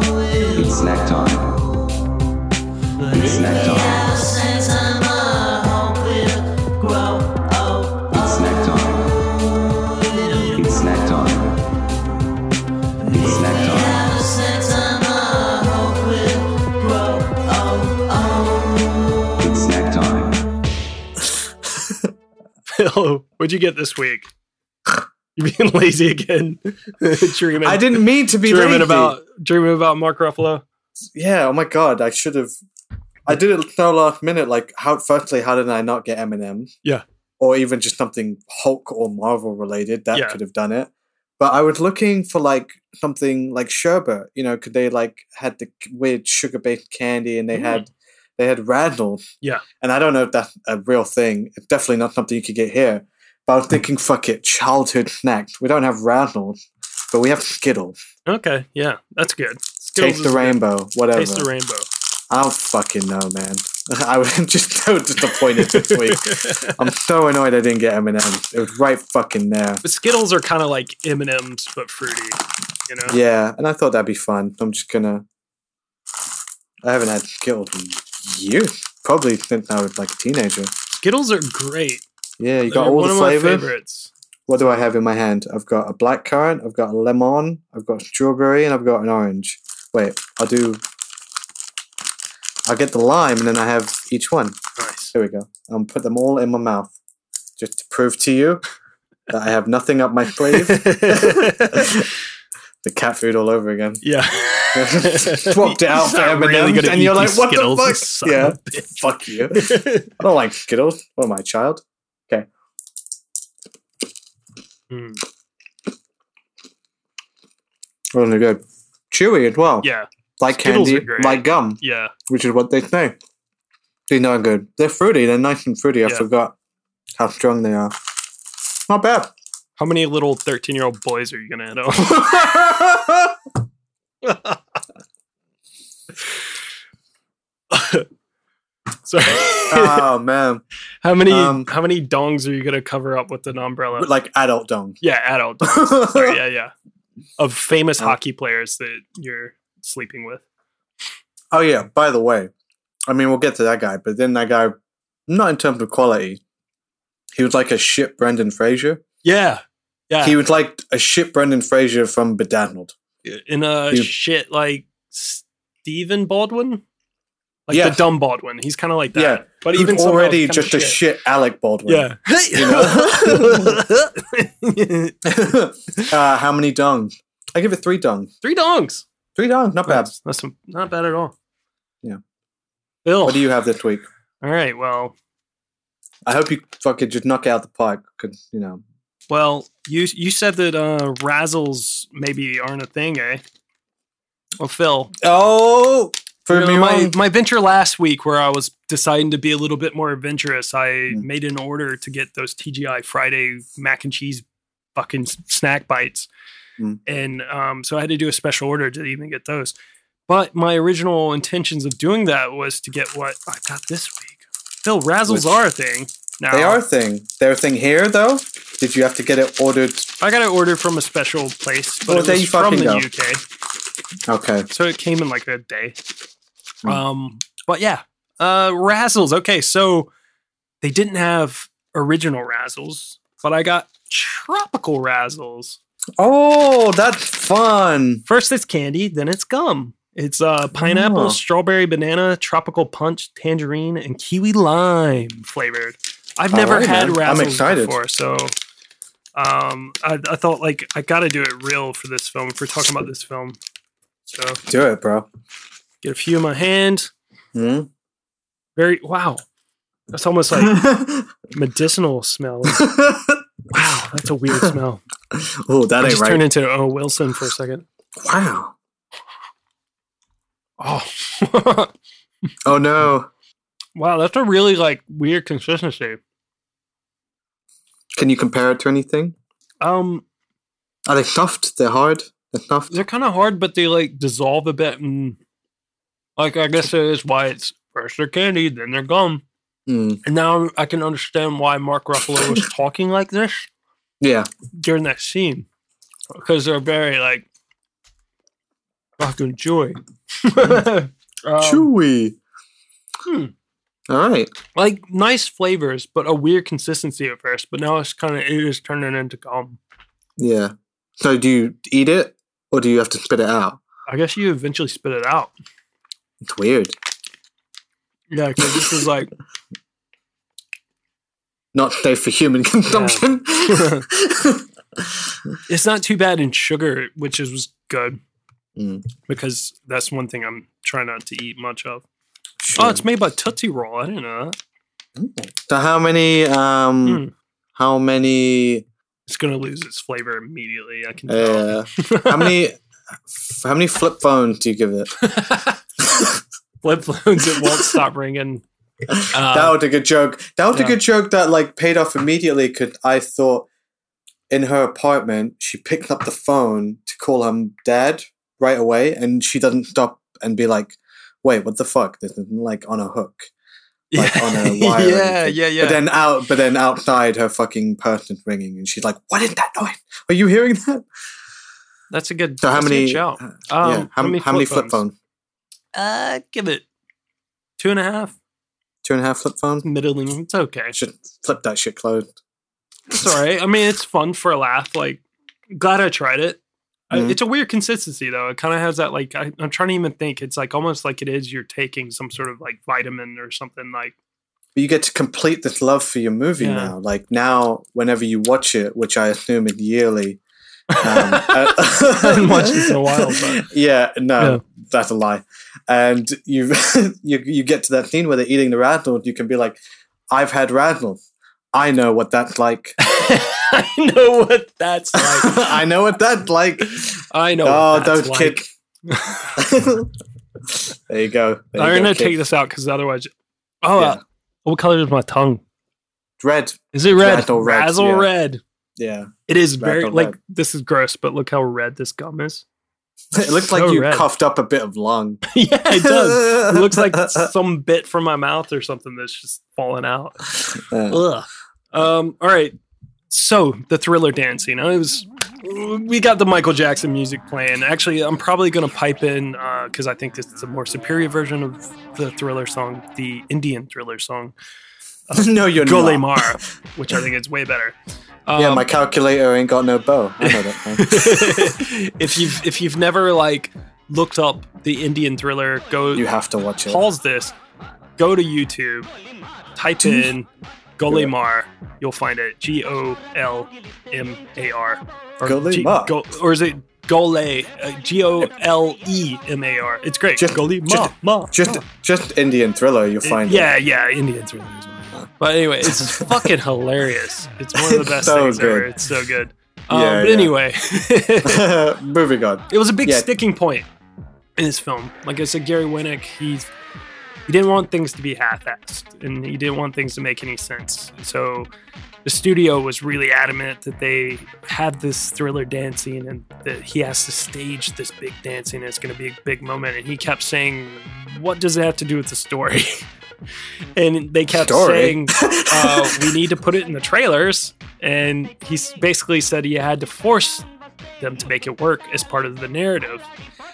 time. It's snack time. but It's if we have a snack time, Fil, what'd you get this week? You being <laughs> lazy again? <laughs> dreaming. I didn't mean to be dreaming lazy. about dreaming about Mark Ruffalo. Yeah. Oh my god, I should have. I did it so last minute. Like, how? Firstly, how did I not get M&M? Yeah. Or even just something Hulk or Marvel related that Yeah. could have done it. But I was looking for like something like sherbet. You know, could they like had the weird sugar based candy and they Mm. had they had Radnor. Yeah. And I don't know if that's a real thing. It's definitely not something you could get here. But I was thinking, fuck it, childhood snacks. We don't have Radnor, but we have Skittles. Okay, yeah, that's good. Skittles Taste the good. rainbow, whatever. Taste the rainbow. I don't fucking know, man. <laughs> I was just <laughs> so disappointed this <laughs> week. I'm so annoyed I didn't get M&M. It was right fucking there. But Skittles are kind of like M and M's but fruity. You know. Yeah, and I thought that'd be fun. I'm just gonna. I haven't had Skittles in years. Probably since I was like a teenager. Skittles are great. Yeah, you got They're all the flavors. favorites. What do I have in my hand? I've got a black currant, I've got a lemon, I've got strawberry, and I've got an orange. Wait, I'll do. I'll get the lime, and then I have each one. Nice. Here we go. I'll put them all in my mouth, just to prove to you <laughs> that I have nothing up my sleeve. <laughs> the cat food all over again. yeah. <laughs> Swapped out for M&Ms, really gonna and you're like, "What the Skittles, you fuck?" Yeah. Fuck you. I don't like Skittles. What am I, a child? Okay. Mm, Well, they're good. Chewy as well. yeah, Like Skittles candy, like gum, yeah. which is what they say. They're not good. They're fruity. They're nice and fruity. I Yeah. forgot how strong they are. Not bad. How many little thirteen-year-old boys are you gonna hit <laughs> on? <laughs> <laughs> Sorry. oh man, how many um, how many dongs are you gonna cover up with an umbrella? like adult dong. yeah, adult. dongs. Sorry, yeah, yeah. <laughs> Of famous Oh. hockey players that you're sleeping with. Oh yeah. By the way, I mean we'll get to that guy, but then that guy, not in terms of quality, he was like a shit Brendan Fraser. Yeah, yeah. He was like a shit Brendan Fraser from Bedazzled. In a He- shit like Stephen Baldwin, like Yeah. the dumb Baldwin. He's kind of like that. Yeah, but He even already just a shit Alec Baldwin. Yeah. <laughs> <laughs> uh, how many dongs? I give it three dongs. Three dongs. Three dongs, not bad. That's, that's not bad at all. Yeah. Bill. What do you have this week? All right. Well, I hope you fucking just knock out the park. Cause you know, Well, you you said that uh, razzles maybe aren't a thing, eh? Well, Fil, oh, you prove know, me my my venture last week, where I was deciding to be a little bit more adventurous, I Hmm. made an order to get those TGI Friday mac and cheese fucking snack bites, Hmm. and um, so I had to do a special order to even get those. But my original intentions of doing that was to get what I got this week. Fil, razzles Which- are a thing. Now, They are a thing. They're a thing here, though. Did you have to get it ordered? I got it ordered from a special place, but Oh, it was from the go. UK. Okay. So it came in like a day. Hmm. Um, but yeah, uh, Razzles. Okay, so they didn't have original Razzles, but I got tropical Razzles. Oh, that's fun. First it's candy, then it's gum. It's uh, pineapple, Oh. strawberry, banana, tropical punch, tangerine, and kiwi lime flavored. I've All never right, had man. I'm Razzles excited. before, so um, I, I thought like I got to do it real for this film. If we're talking about this film, so Do it, bro. get a few in my hand. Hmm? Very wow. That's almost like <laughs> medicinal smell. <laughs> wow, that's a weird smell. oh, that I ain't just right. turned into oh Wilson for a second. wow. Oh, <laughs> Oh no. Wow, that's a really like weird consistency. Can you compare it to anything? Um, Are they soft? They're hard. They're soft. they're kind of hard, but they like dissolve a bit, and like I guess that is why it's first they're candy, then they're gum, Hmm. and now I can understand why Mark Ruffalo was <laughs> talking like this Yeah. during that scene because they're very like fucking joy. <laughs> um, Chewy. hmm. All right. like nice flavors, but a weird consistency at first. But now it's kind of it is turning into gum. Yeah. So do you eat it or do you have to spit it out? I guess you eventually spit it out. It's weird. Yeah, because this is like Not safe for human consumption. <laughs> it's not too bad in sugar, which is was good Mm. because that's one thing I'm trying not to eat much of. Sure. Oh, it's made by Tootsie Roll. I didn't know that. so how many um Hmm. how many It's gonna lose its flavor immediately. I can tell. uh how many <laughs> how many flip phones do you give it? <laughs> Flip phones, it won't stop ringing. Uh, <laughs> that was a good joke. That was yeah. a good joke that like paid off immediately because I thought in her apartment she picked up the phone to call her dad right away and she doesn't stop and be like, wait, what the fuck? This is like on a hook. <laughs> Like on a wire. yeah, yeah, yeah. But then out but then outside her fucking person's ringing and she's like, What is that noise? Are you hearing that? that's a good. So how that's a good many shout. uh, Um, yeah, how, how many flip phones? Uh, give it two and a half. Two and a half flip phones? Middling. It's okay. Should flip that shit closed. It's all right. I mean, it's fun for a laugh. Like, glad I tried it. I, Mhm. it's a weird consistency though. It kind of has that like I, I'm trying to even think. It's like almost like it is you're taking some sort of like vitamin or something like. you get to complete this love for your movie Yeah. now. Like now, whenever you watch it, which I assume is yearly. Um, <laughs> I haven't watched this in a while, but- <laughs> yeah, no, Yeah. that's a lie. And you, <laughs> you you get to that scene where they're eating the radnals. You can be like, "I've had radnals. I know what that's like. <laughs> I know what that's like. <laughs> I know what that's like." I know. oh, what that's those like. kids. <laughs> there you go. There I'm go, gonna kid. take this out because otherwise, oh, Yeah. uh, what color is my tongue? red. Is it red? Razzle red, Razzle yeah. red. Yeah, It is very Razzle like red. this is gross, but look how red this gum is. it looks So like you red. coughed up a bit of lung. yeah, it does. It looks like some bit from my mouth or something that's just falling out. Uh, Ugh. Um. All right. So the thriller dance, you know, it was. We got the Michael Jackson music playing. Actually, I'm probably gonna pipe in because I think this is a more superior version of the thriller song, the Indian thriller song, <laughs> no, you're Gole not. Mar, <laughs> which I think is way better. yeah, Um, my calculator ain't got no bow. I know that. <laughs> if you've if you've never like looked up the Indian thriller, go you have to watch it. pause this, go to YouTube, type in Golimar, you'll find it. G O L M A R. Golimar. Go, or is it Gole, uh, G O L E M A R. It's great. Just- Gole, ma, just- ma. Just just Indian thriller, you'll find. it. yeah, yeah, Indian thriller. one. But anyway, it's <laughs> fucking hilarious. It's one of the best so things ever. It's so good. Um, Yeah, but yeah. anyway, <laughs> Moving on. it was a big Yeah. sticking point in this film. Like I said, Gary Winick, he's he didn't want things to be half-assed, and he didn't want things to make any sense. So the studio was really adamant that they had this thriller dancing, and that he has to stage this big dancing. And it's going to be a big moment, and he kept saying, "What does it have to do with the story?" <laughs> and they kept Story? saying, <laughs> uh, "We need to put it in the trailers." And he basically said he had to force them to make it work as part of the narrative.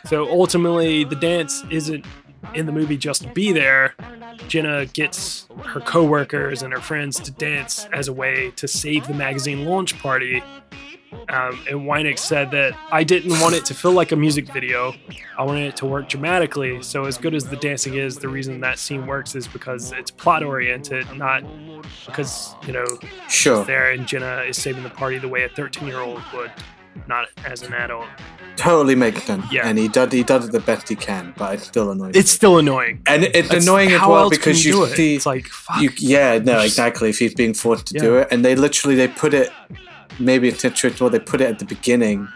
So ultimately, the dance isn't in the movie just be there. Jenna gets her coworkers and her friends to dance as a way to save the magazine launch party. Um, and Winick said that I didn't want it to feel like a music video. I wanted it to work dramatically. So as good as the dancing is, the reason that scene works is because it's plot oriented, not because you know Sure. there and Jenna is saving the party the way a 13 year old would, not as an adult. Totally makes sense. Yeah. And he does he does it the best he can, but it's still annoying. It's still annoying. and it's That's- annoying as well because you, you, do it? see It's like fuck. you yeah, no, exactly. If he's being forced to do it. And they literally they put it maybe it's well, they put it at the beginning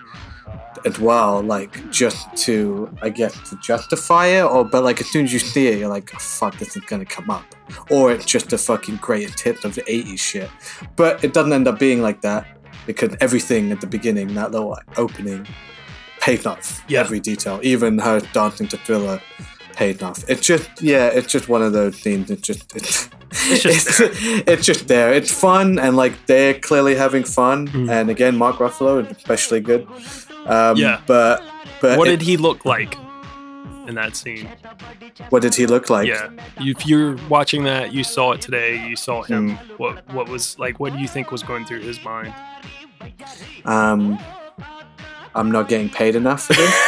as well, like just to I guess to justify it or but like as soon as you see it you're like, oh, fuck, this is gonna come up. Or it's just a fucking greatest hit of the 80s shit. But it doesn't end up being like that because everything at the beginning, that little opening, paid off. Yeah. Every detail. Even her dancing to thriller paid off. It's just yeah, it's just one of those things. It's just <laughs> it's It's just it's, it's just there. It's fun and like they're clearly having fun. Mhm. And again, Mark Ruffalo is especially good. Um, Yeah. But but what it- did he look like in that scene? what did he look like? yeah, if you're watching that, you saw it today. You saw him. Hmm. What what was like? What do you think was going through his mind? Um, I'm not getting paid enough for this.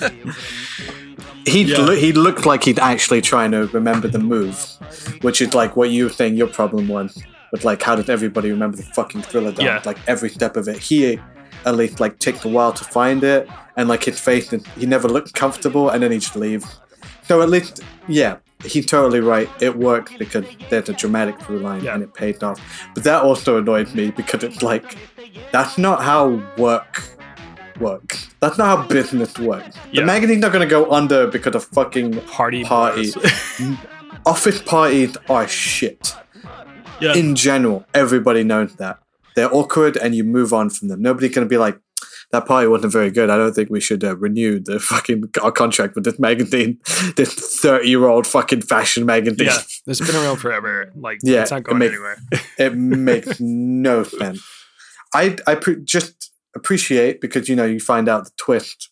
<laughs> he Yeah. lo- he looked like he'd actually trying to remember the move, which is like what you were saying your problem was. But like, how did everybody remember the fucking thriller dance? Yeah. Like every step of it. He at least like takes a while to find it, and like his face, he never looked comfortable, and then he'd just leaves. So at least, yeah, he's totally right. It worked because there's a dramatic through line, Yeah. and it paid off. But that also annoyed me because it's like that's not how work works. That's not how business works. The magazine's not gonna go under because of fucking Party Party. <laughs> office parties are shit. yeah. In general, everybody knows that. They're awkward and you move on from them. Nobody's gonna be like, that party wasn't very good. I don't think we should uh, renew the fucking our contract with this magazine, <laughs> this thirty-year-old fucking fashion magazine. yeah, it's been around forever. Like, Yeah, it's not it going make- anywhere. <laughs> it makes <laughs> no sense. I I pre- just appreciate because you know you find out the twist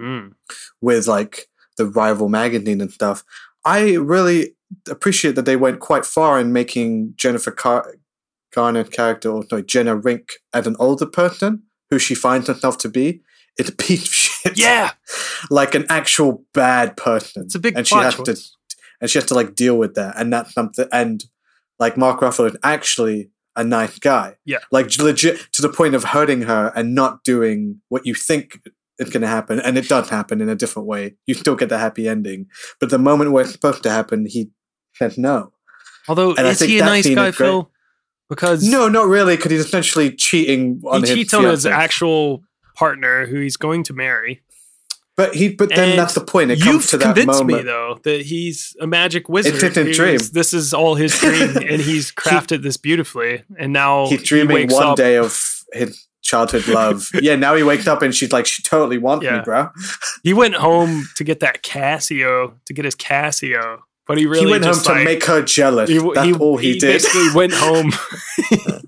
Mm. with like the rival magazine and stuff. I really appreciate that they went quite far in making Jennifer Car- Garner's character, or no, Jenna Rink, as an older person who she finds herself to be. It's a piece of <laughs> shit. Yeah, like an actual bad person. it's a big and she has choice. to and she has to like deal with that and that's something and like mark ruffalo is actually a nice guy Yeah. like legit to the point of hurting her and not doing what you think is going to happen and it does happen in a different way you still get the happy ending but the moment where it's supposed to happen he says no Although, and is he a nice guy. Fil? Because no not really because he's essentially cheating on he his cheats on his fiancée. actual partner, who he's going to marry. but he but then And that's the point it You've comes to that convinced moment me though that he's a magic wizard. It's his who's- dream. This is all his <laughs> dream, and he's crafted this beautifully. And now he's he dreaming wakes one up, day of his childhood <laughs> love. yeah, now he wakes up and she's like, she totally wants me, Yeah. bro. He went home to get that Casio to get his Casio, but he really he went home just, to make her jealous. He, That's he, all he, did. He basically went home. <laughs>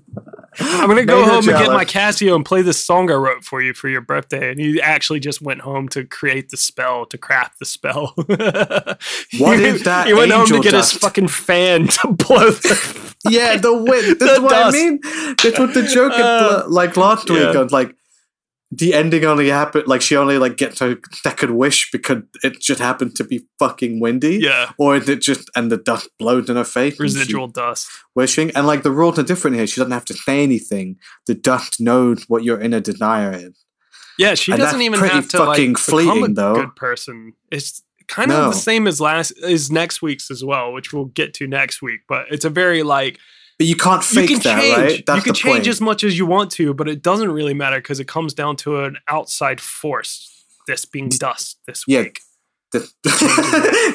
I'm gonna go home and get my. Casio and play this song I wrote for you for your birthday. And he actually just went home to create the spell, to craft the spell. <laughs> What he, is that He went home to get dust? his fucking fan to blow. The, <laughs> yeah, the wind. That's what dust. I mean. That's what the joke Uh, is, like last week. yeah. on like the ending only happened. Like she only like gets her second wish because it just happened to be fucking windy. yeah, Or is it just and the dust blows in her face? residual dust. wishing. And like the rules are different here. She doesn't have to say anything. The dust knows what your inner desire is. Yeah, she And doesn't even have to like fucking become a though. good person. It's kind No. of the same as last as next week's as well, which we'll get to next week. But it's a very like But you can't you fake can that, change. right? That's you can change point. as much as you want to, but it doesn't really matter because it comes down to an outside force. This being dust this Yeah. week. this, <laughs>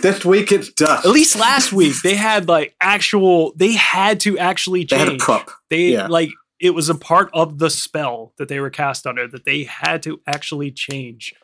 this week it's dust. At least last week they had like actual. They had to actually they change. had a prop. They Yeah. like it was a part of the spell that they were cast under that they had to actually change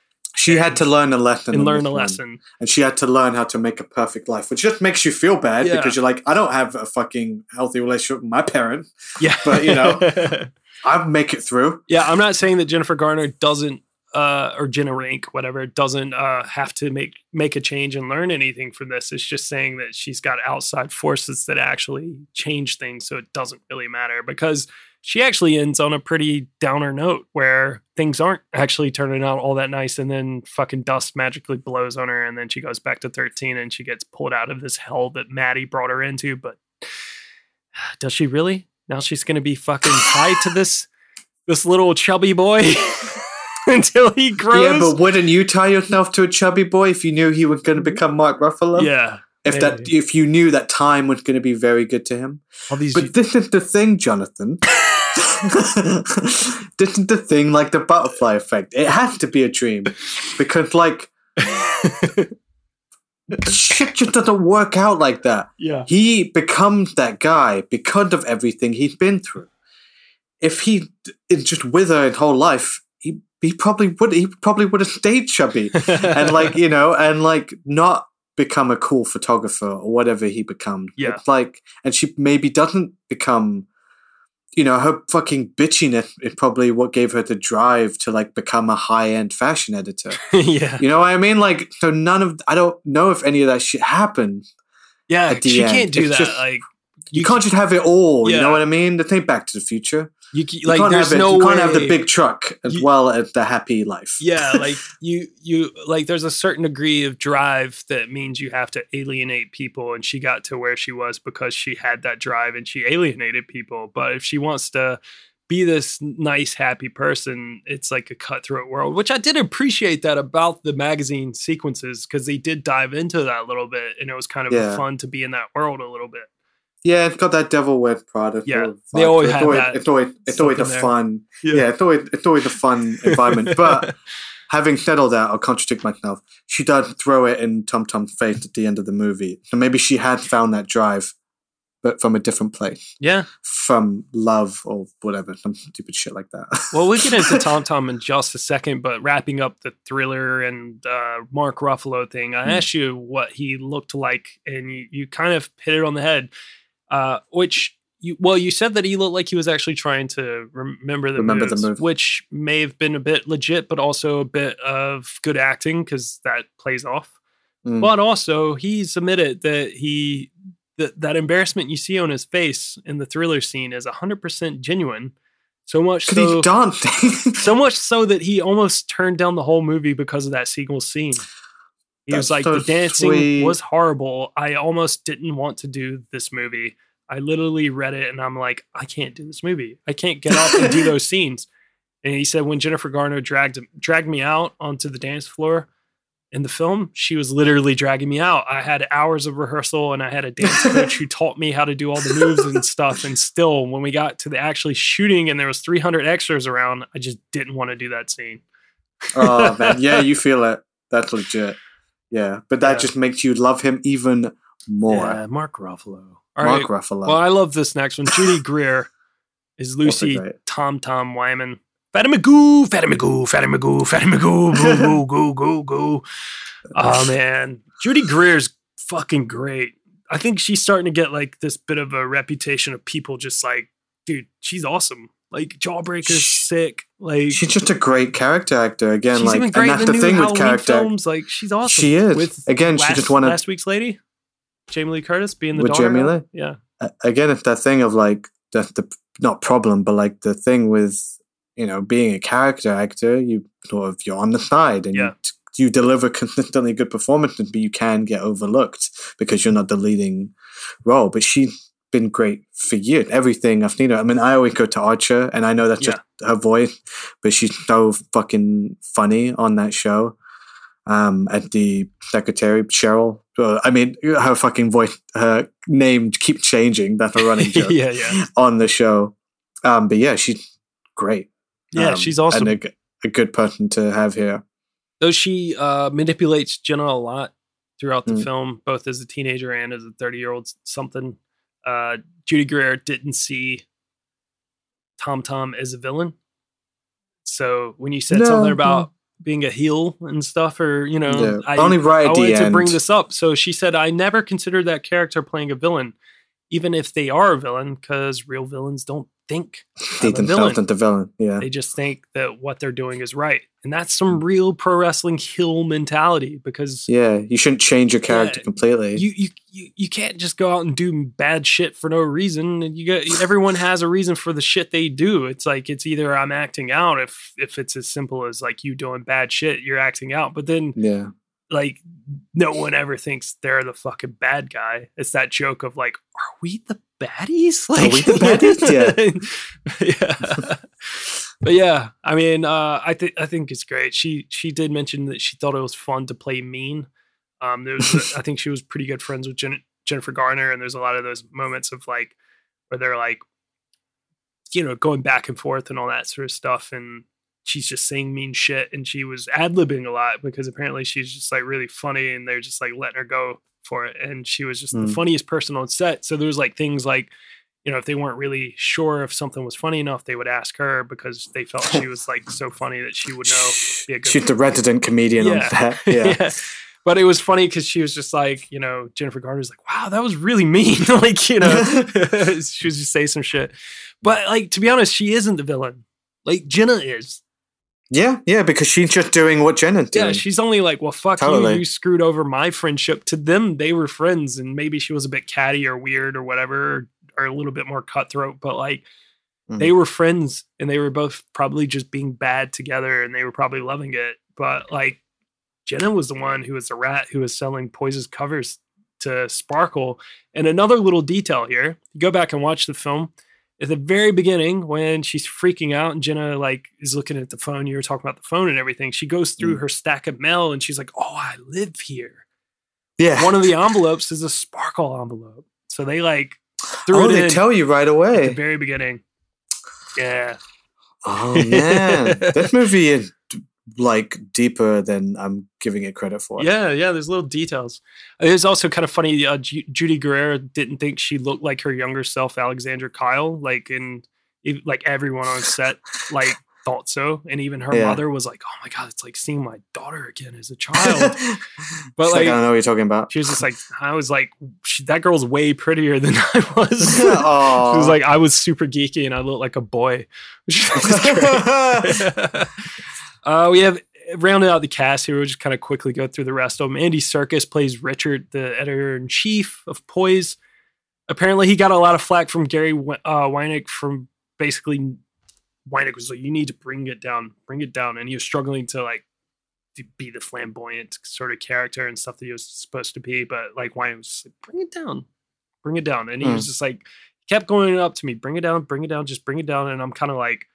She had to learn a lesson and learn a one. lesson. and she had to learn how to make a perfect life, which just makes you feel bad Yeah. because you're like, I don't have a fucking healthy relationship with my parent. Yeah, <laughs> But, you know. <laughs> I make it through. yeah. I'm not saying that Jennifer Garner doesn't, uh, or Jenna Rink, whatever, doesn't uh, have to make make a change and learn anything from this. It's just saying that she's got outside forces that actually change things, so it doesn't really matter because she actually ends on a pretty downer note where things aren't actually turning out all that nice, and then fucking dust magically blows on her, and then she goes back to 13 and she gets pulled out of this hell that Matty brought her into. But <sighs> does she really? Now she's gonna be fucking tied to this this little chubby boy <laughs> until he grows. Yeah, but wouldn't you tie yourself to a chubby boy if you knew he was going to become Mark Ruffalo? yeah, If that, if you knew that time was going to be very good to him. But this is the thing, Jonathan. <laughs> <laughs> is the thing, like the butterfly effect. It has to be a dream because, like, shit just doesn't work out like that. yeah, He becomes that guy because of everything he's been through. If he is just with her his whole life, he he probably would he probably would have stayed chubby <laughs> and like you know and like not become a cool photographer or whatever he becomes. Yeah. It's like and she maybe doesn't become you know, her fucking bitchiness is probably what gave her the drive to like become a high end fashion editor. <laughs> yeah, You know what I mean? Like, so none of I don't know if any of that shit happened. yeah. at the She end, can't do it's that. just- like You, can't just have it all. You know what I mean? The thing Back to the Future. You, You like can't there's have it. no you can't have the big truck as You- well as the happy life. yeah <laughs> like you you like there's a certain degree of drive that means you have to alienate people and she got to where she was because she had that drive and she alienated people but if she wants to be this nice happy person it's like a cutthroat world which i did appreciate that about the magazine sequences because they did dive into that a little bit and it was kind of Yeah. fun to be in that world a little bit Yeah, it's got that Devil Wears Prada. Yeah, sort of they always it's have always, that It's always it's always a fun. <laughs> Yeah. it's always it's always a fun <laughs> environment. But <laughs> having said all that, I'll contradict myself. She does throw it in Tom Tom's face at the end of the movie. So maybe she had found that drive, but from a different place, yeah from love or whatever, some stupid shit like that. Well, we'll get into Tom Tom in just a second, but wrapping up the thriller and uh, Mark Ruffalo thing, I Hmm. asked you what he looked like, and you, you kind of hit it on the head. Uh, which you well, you said that he looked like he was actually trying to remember the Remember the move. which may have been a bit legit, but also a bit of good acting because that plays off. Mm. But also, he's admitted that he that that embarrassment you see on his face in the thriller scene is hundred percent genuine. So much so, <laughs> so much so that he almost turned down the whole movie because of that sequel scene. He was like, so the dancing sweet. was horrible. I almost didn't want to do this movie. I literally read it and I'm like, I can't do this movie. I can't get off and do <laughs> those scenes. And he said when Jennifer Garner dragged dragged me out onto the dance floor in the film, she was literally dragging me out. I had hours of rehearsal and I had a dance coach who <laughs> taught me how to do all the moves and stuff. And still, when we got to the actually shooting and there was 300 extras around, I just didn't want to do that scene. oh man, yeah, <laughs> you feel it. That's legit. Yeah, but that Yeah. just makes you love him even more. Yeah, Mark Ruffalo. All Mark right. Ruffalo. Well, I love this next one. Judy <laughs> Greer is Lucy. Tom Tom Wyman. Fatty Magoo, Fatty Magoo, Fatty Magoo, Fatty Magoo, goo, goo, <laughs> goo, goo, goo. Oh man, Judy Greer's fucking great. I think she's starting to get like this bit of a reputation of people just like, dude, she's awesome. Like Jawbreaker's sick. Like She's just a great character actor. Again, she's like, even and great in that's the the thing with character. films. Like she's awesome. She is. With Again, she just wanna- last week's lady, Jamie Lee Curtis being the With daughter. Jamie. Lee? Yeah. A- Again, it's that thing of like the the not problem, but like the thing with you know being a character actor, you sort of you're on the side and Yeah. you you deliver <laughs> consistently good performances, but you can get overlooked because you're not the leading role. But she been great for years. Everything I've seen her. I mean, I always go to Archer, and I know that's just her voice, but she's so fucking funny on that show. Um, at the secretary Cheryl. Uh, I mean, her fucking voice, her name keep changing. That's a running <laughs> joke yeah, yeah, on the show. Um, but yeah, she's great. yeah. Um, she's awesome. and a, a good person to have here. Though she uh, manipulates Jenna a lot throughout the Mm. film, both as a teenager and as a 30 year old something. Uh, Judy Greer didn't see Tom Tom as a villain. So when you said No, something no. about being a heel and stuff, or, you know, Yeah, I, only right I wanted to bring this up. So she said, I never considered that character playing a villain, even if they are a villain, because real villains don't think They I'm a villain. themselves villain. Yeah. they just think that what they're doing is right. And that's some real pro wrestling heel mentality because Yeah. You shouldn't change your character Yeah, completely. you, you you you can't just go out and do bad shit for no reason. And you got everyone has a reason for the shit they do. It's like it's either I'm acting out if if it's as simple as like you doing bad shit, you're acting out. But then yeah. like no one ever thinks they're the fucking bad guy. It's that joke of like, are we the baddies? Like we the baddies? <laughs> yeah. but yeah, I mean, uh, I think I think it's great. She she did mention that she thought it was fun to play mean. Um, there was, <laughs> I think she was pretty good friends with Jen- Jennifer Garner, and there's a lot of those moments of like where they're like, you know, going back and forth and all that sort of stuff, and she's just saying mean shit, and she was ad libbing a lot because apparently she's just like really funny, and they're just like letting her go for it, and she was just the Mm. funniest person on set. So there was like things like you know, if they weren't really sure if something was funny enough, they would ask her because they felt she was like so funny that she would know. Be a good She's the resident comedian on that. <laughs> Yeah. But it was funny because she was just like, you know, Jennifer Garner's like, wow, that was really mean. <laughs> like, you know, <laughs> she was just say some shit. But like, to be honest, she isn't the villain. Like Jenna is. Yeah. Yeah. Because she's just doing what Jenna's doing. Yeah, she's only like, well, fuck Totally. you. You screwed over my friendship. To them, they were friends, and maybe she was a bit catty or weird or whatever, or a little bit more cutthroat. But like, Mhm. they were friends, and they were both probably just being bad together, and they were probably loving it. But like, Jenna was the one who was the rat who was selling Poise's covers to Sparkle. And another little detail here: you go back and watch the film. At the very beginning, when she's freaking out and Jenna like is looking at the phone, you were talking about the phone and everything. She goes through Mm. her stack of mail and she's like, "Oh, I live here." yeah. One of the envelopes is a Sparkle envelope, so they like threw oh, it they in tell you right away at the very beginning. Yeah, Oh man, <laughs> this movie is like deeper than I'm giving it credit for. Yeah, yeah. There's little details. It was also kind of funny. Uh, Ju- Judy Greer didn't think she looked like her younger self, Alexandra Kyle. Like in, ev- like everyone on set, like <laughs> thought so, and even her Yeah. mother was like, "Oh my god, it's like seeing my daughter again as a child." <laughs> but But, like, I don't know what you're talking about. she was just like, I was like, she, that girl's way prettier than <laughs> I was. She was like, I was super geeky and I looked like a boy. Which was great. uh, we have rounded out the cast here. We'll just kind of quickly go through the rest of them. Andy Serkis plays Richard, the editor in chief of Poise. Apparently, he got a lot of flack from Gary uh, Winick from basically Winick was like, "You need to bring it down, bring it down," and he was struggling to like to be the flamboyant sort of character and stuff that he was supposed to be. But like Winick was like, "Bring it down, bring it down," and he was just like kept going up to me, "Bring it down, bring it down, just bring it down," and I'm kind of like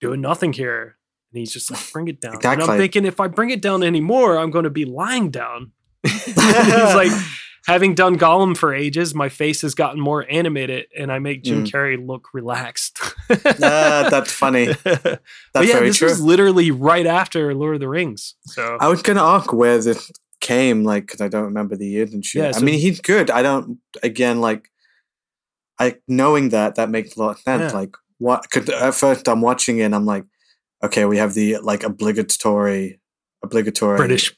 doing nothing here. And he's just like, bring it down. And I'm thinking, if I bring it down anymore, I'm going to be lying down. <laughs> he's <laughs> like, having done Gollum for ages, my face has gotten more animated, and I make Jim Mm. Carrey look relaxed. <laughs> Ah, that's funny. but That's yeah, very this true. was literally right after Lord of the Rings. So I was gonna ask where this came, like, because I don't remember the years and shit. Yeah, I mean, he's good. I don't. Again, like, I knowing that that makes a lot of sense. Yeah. Like, what? Cause at first I'm watching it, and I'm like, okay, we have the like obligatory, obligatory British,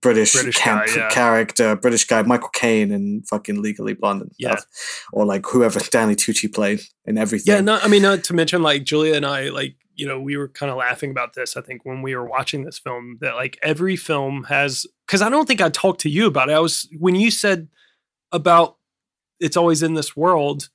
British, British camp guy, yeah. character, British guy, Michael Caine, and fucking Legally Blonde and Yeah. stuff, or like whoever Stanley Tucci played in everything. yeah. No, I mean, not to mention like Julia and I, like you know, we were kind of laughing about this. I think when we were watching this film, that like every film has because I don't think I talked to you about it. I was when you said about it's always in this world.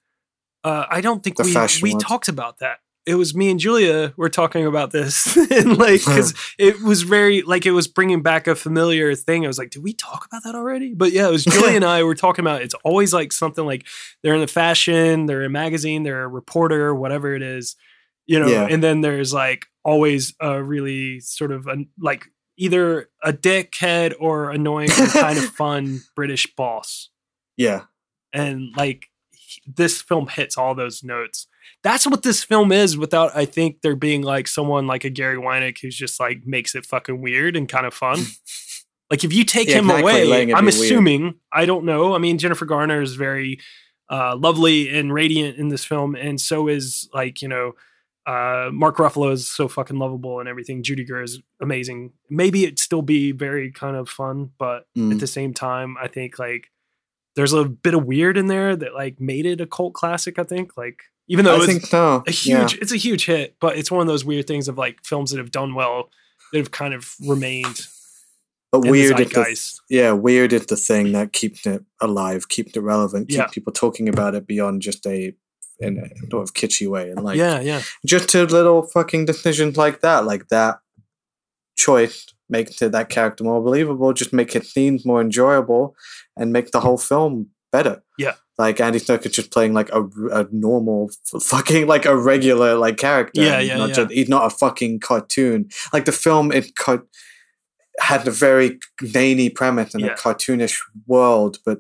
Uh, I don't think The we we ones. talked about that. It was me and Julia were talking about this, <laughs> and like hmm. because it was very like it was bringing back a familiar thing. I was like, did we talk about that already? But yeah, it was Julia <laughs> and I were talking about. It's always like something like they're in the fashion, they're in a magazine, they're a reporter, whatever it is, you know. Yeah. And then there's like always a really sort of a, like either a dickhead or annoying or kind of <laughs> fun British boss Yeah. and like this film hits all those notes. That's what this film is without I think there being like someone like a Gary Winick who's just like makes it fucking weird and kind of fun. <laughs> like if you take Yeah, him exactly, away, I'm be weird. assuming, I don't know. I mean Jennifer Garner is very uh lovely and radiant in this film and so is like, you know, uh Mark Ruffalo is so fucking lovable and everything. Judy Greer is amazing. Maybe it'd still be very kind of fun, but at Mm. the same time, I think like there's a bit of weird in there that like made it a cult classic. I think like even though I it's think so. a yeah. huge, it's a huge hit, but it's one of those weird things of like films that have done well that have kind of remained But weird the the, yeah, weird is the thing that keeps it alive, keeps it relevant, keep Yeah. people talking about it beyond just a in a sort of kitschy way. And like yeah, yeah, just a little fucking decisions like that, like that choice makes that character more believable, just make his scenes more enjoyable and make the whole film better. Yeah. Like Andy Serkis just playing like a, a normal fucking like a regular like character. Yeah, yeah, not yeah. Just, he's not a fucking cartoon. Like the film it cut had a very zany premise and Yeah. a cartoonish world, but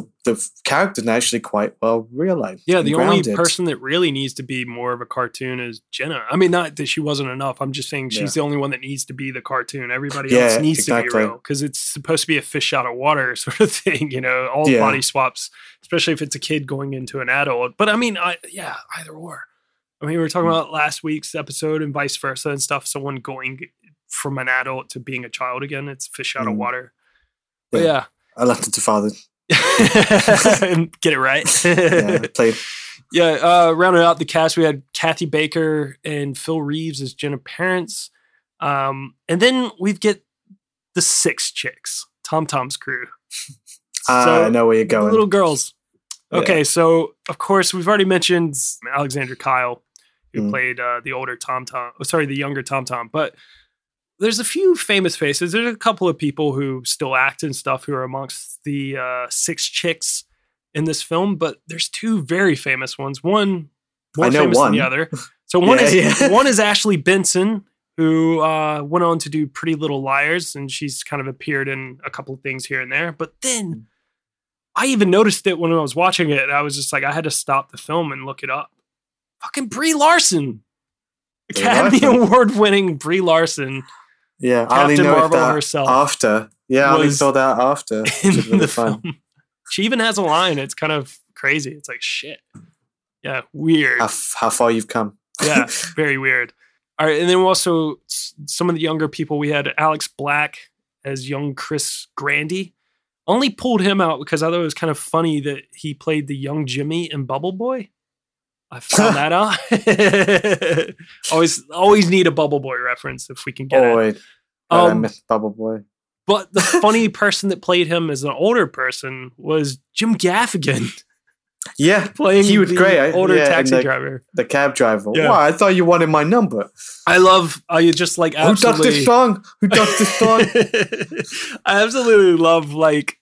the the character's actually quite well realized. yeah. The only person that really needs to be more of a cartoon is Jenna. I mean, not that she wasn't enough. I'm just saying she's the only one that needs to be the cartoon. Everybody else Yeah, needs to be real because it's supposed to be a fish out of water <laughs> sort of thing. You know, all Yeah. body swaps, especially if it's a kid going into an adult. But I mean, I yeah, either or. I mean, we were Mm. talking about last week's episode and vice versa and stuff. Someone going from an adult to being a child again. It's fish out of Mm. water. But Yeah. yeah. I left it to father. <laughs> get it right. Yeah, played <laughs> yeah, uh, rounding out the cast, we had Kathy Baker and Phil Reeves as Jenna parents. Um, and then we get the six chicks, Tom Tom's crew. Ah, I know where you're going. Little girls. Yeah. Okay, so of course we've already mentioned Alexandra Kyle, who Mm. played uh, the older Tom Tom. Oh, sorry, the younger Tom Tom. But there's a few famous faces. There's a couple of people who still act and stuff who are amongst the uh, six chicks in this film. But there's two very famous ones. One more I know famous one. than the other. <laughs> So one Yeah, is yeah. <laughs> one is Ashley Benson, who uh, went on to do Pretty Little Liars, and she's kind of appeared in a couple of things here and there. But then I even noticed it when I was watching it. I was just like, I had to stop the film and look it up. Fucking Brie Larson, Brie Academy <laughs> Award winning Brie Larson Yeah, I only Captain Marvel that herself after. Yeah, I only saw that after. <laughs> In really the fun. film. She even has a line. It's kind of crazy. It's like shit. Yeah, weird. How, how far you've come. yeah, <laughs> very weird. All right, and then also some of the younger people. We had Alex Black as young Chris Grandy. Only pulled him out because I thought it was kind of funny that he played the young Jimmy in Bubble Boy. I found that out. <laughs> always, always need a Bubble Boy reference if we can get it. Boy, I Um, miss Bubble Boy. But the <laughs> funny person that played him as an older person was Jim Gaffigan <laughs> Yeah, playing he was great. I- older yeah, taxi the- driver. The cab driver. Yeah. Wow, I thought you wanted my number. I love. I just like Who does absolutely. this song? Who does this song? I absolutely love like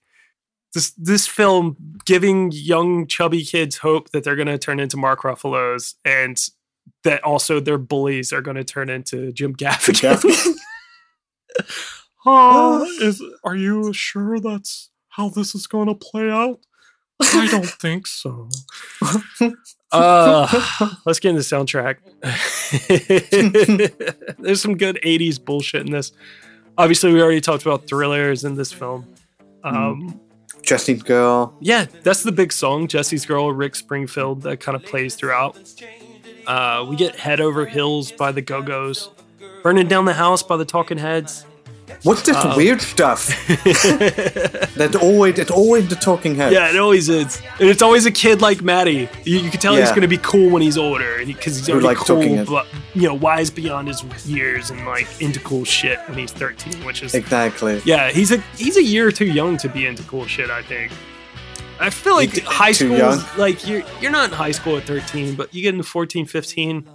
this this film giving young chubby kids hope that they're going to turn into Mark Ruffalo's and that also their bullies are going to turn into Jim Gaffigan. Gaffigan. <laughs> <laughs> oh, is are you sure that's how this is going to play out? I don't <laughs> think so. Uh, let's get into the soundtrack. There's some good 80s bullshit in this. Obviously, we already talked about thrillers in this film. Um, Jesse's girl. yeah, that's the big song, Jesse's Girl, Rick Springfield, that kind of plays throughout. Uh, we get Head Over Hills by the Go Go's, Burning Down the House by the Talking Heads. What's this Um, weird stuff? <laughs> that always it's always the talking head. Yeah, it always is. And it's always a kid like Matty. You, you can tell he's going to be cool when he's older because he's already talking cool, but, you know, wise beyond his years and like into cool shit when he's 13, which is Exactly. Yeah, he's a he's a year too young to be into cool shit. I think. I feel like high school, like you're you're not in high school at 13, but you get into 14, 15.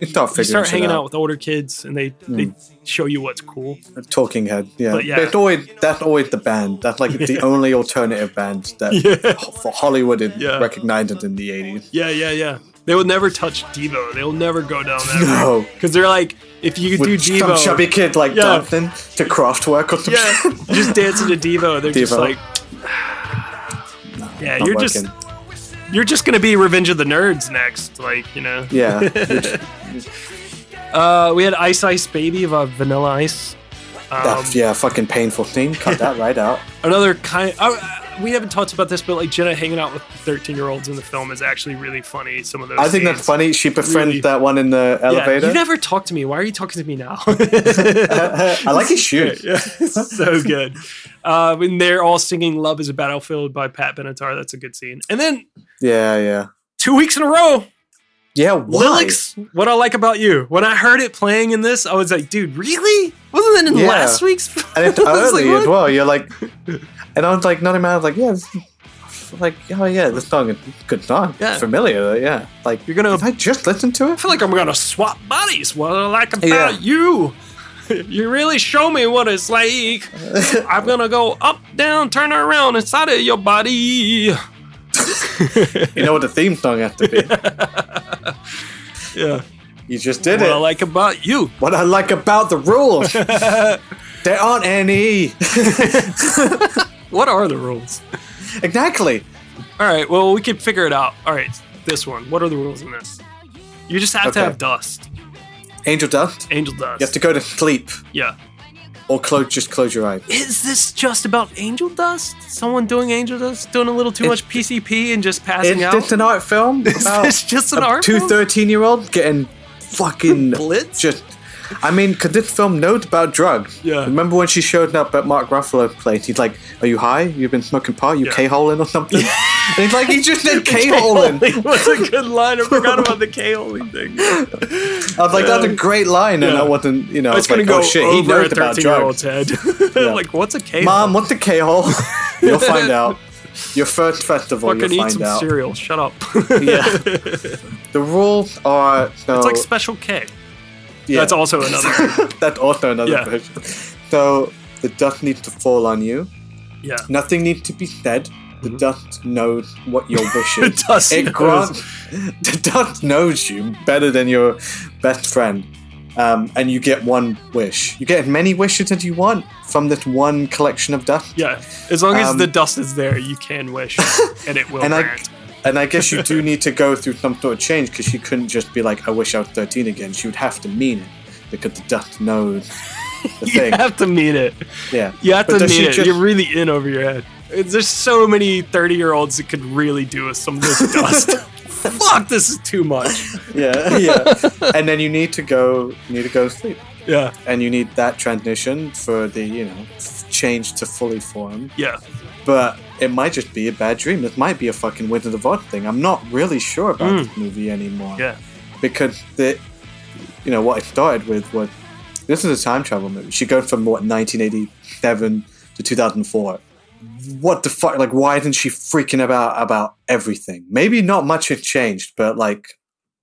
You start you start hanging out. out. with older kids, and they they hmm. show you what's cool. Talking Head, yeah. But yeah. It's always, that's always the band. That's like the only alternative band that <laughs> Yeah. for Hollywood Yeah. recognized in the 80s. Yeah, yeah, yeah. They will never touch Devo. They will never go down that No. because they're like, if you do With some Devo, chubby kid like Yeah. dancing to Kraftwerk or some yeah, just dancing to Devo. They're just Devo. like, <sighs> yeah, you're just working. You're just gonna be Revenge of the Nerds next, like you know. Yeah. <laughs> Uh, we had Ice Ice Baby of uh, Vanilla Ice. Um, That's, yeah, fucking painful thing. Cut that right out. <laughs> another kind. Uh, we haven't talked about this, but like Jenna hanging out with 13 year olds in the film is actually really funny. Some of those. I think that's funny. She befriended Really- that one in the Yeah, elevator. you never talked to me. Why are you talking to me now? <laughs> I like his shoes. <laughs> Yeah, so good. Um, and they're all singing "Love Is a Battlefield" by Pat Benatar. That's a good scene. And then Yeah, yeah. two weeks in a row, Yeah, why? Lillix. What I like about you. When I heard it playing in this, I was like, dude, really? Wasn't it in Yeah. last week's? <laughs> And it's was like, early as well. You're like, and I was like, not even. I was like, yeah, like, oh yeah, this song good song. Yeah. familiar. Yeah, like You're gonna- I just listen to it. I feel like I'm gonna swap bodies. What I like about Yeah. you. <laughs> You really show me what it's like. <laughs> I'm gonna go up, down, turn around inside of your body. <laughs> You know what the theme song has to be. Yeah. You just did What it. What I like about you. what I like about the rules. <laughs> there aren't any. <laughs> What are the rules? exactly. All right. Well, we can figure it out. All right. This one. What are the rules in this? You just have to have dust. Angel dust. Angel dust. You have to go to sleep yeah. Or close. Just close your eyes. Is this just about angel dust? Someone doing angel dust, doing a little too It- much PCP and just passing Is out? this an art film <laughs> Is this just an a art two film? 13 year olds getting fucking <laughs> Blitz? Just, I mean, could this film knows about drugs. Yeah. Remember when she showed up at Mark Ruffalo's place? He's like, "Are you high? You've been smoking pot? You Yeah. k-holing or something?" <laughs> <laughs> he's like, "He just did <laughs> k-holing." What's a good line? I forgot about the <laughs> K-holing thing. I was like, "That's a great line," and Yeah. I wasn't, you know, It's like, gonna go "Oh shit, he over a knows about 13 year old's drugs." head. Yeah. like, what's a K? Hole? Mom, what's a k-hole? You'll find out. Your first festival, Fucking you'll eat find some out. cereal. Shut up. Yeah. The rules are so. It's like Special K. yeah. That's also another. That's also another Yeah. version. So the dust needs to fall on you. yeah. Nothing needs to be said. The dust knows what your <laughs> wish The is. dust it knows. grants. The dust knows you better than your best friend, um, and you get one wish. You get as many wishes as you want from this one collection of dust. Yeah. As long as Um, the dust is there, you can wish, <laughs> and it will And I, grant. and I guess you do <laughs> need to go through some sort of change because she couldn't just be like, "I wish I was 13 again." She would have to mean it because the dust knows the You thing. have to mean it. yeah, You have But to mean it. just- You're really in over your head. There's so many 30 year olds that could really do with some of this <laughs> dust. Fuck, this is too much. yeah, yeah. and then you need to go. You need to go to sleep. Yeah, and you need that transition for the you know change to fully form yeah. but it might just be a bad dream this might be a fucking wizard of oz thing i'm not really sure about Mm. this movie anymore Yeah. because the you know what it started with was this is a time travel movie she goes from what 1987 to 2004 what the fuck like why isn't she freaking about about everything maybe not much has changed but like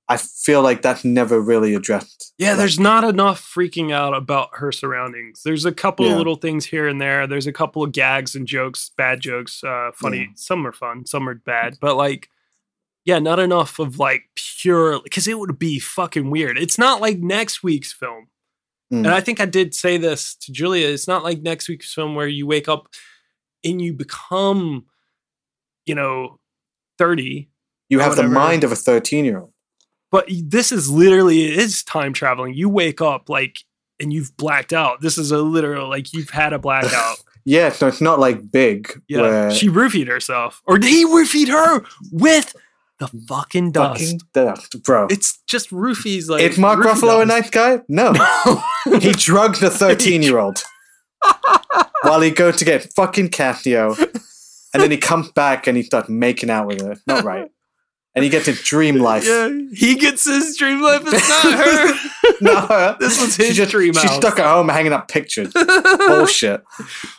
i feel like that's never really addressed Yeah, there's not enough freaking out about her surroundings. There's a couple Yeah. of little things here and there. There's a couple of gags and jokes, bad jokes, uh, funny. Yeah. Some are fun, some are bad. But like, yeah, not enough of like pure because it would be fucking weird. It's not like next week's film. Mm. And I think I did say this to Julia. It's not like next week's film where you wake up and you become, you know, 30 you have the mind of a 13 year old but this is literally it is time traveling. You wake up like and you've blacked out. This is a literal like you've had a blackout. <laughs> Yeah, so it's not like big. Yeah, where she roofied herself, or he roofied her with the fucking dust. fucking dust, bro. It's just roofies like. Is Mark Ruffalo a dust. nice guy? No. <laughs> he drugged a 13 year old while he goes to get fucking Casio. And then he comes back and he starts making out with her. Not right. And he gets a dream life. Yeah, he gets his dream life. It's not her. <laughs> Not her. This was She his just, dream She's stuck at home hanging up pictures. <laughs> Bullshit.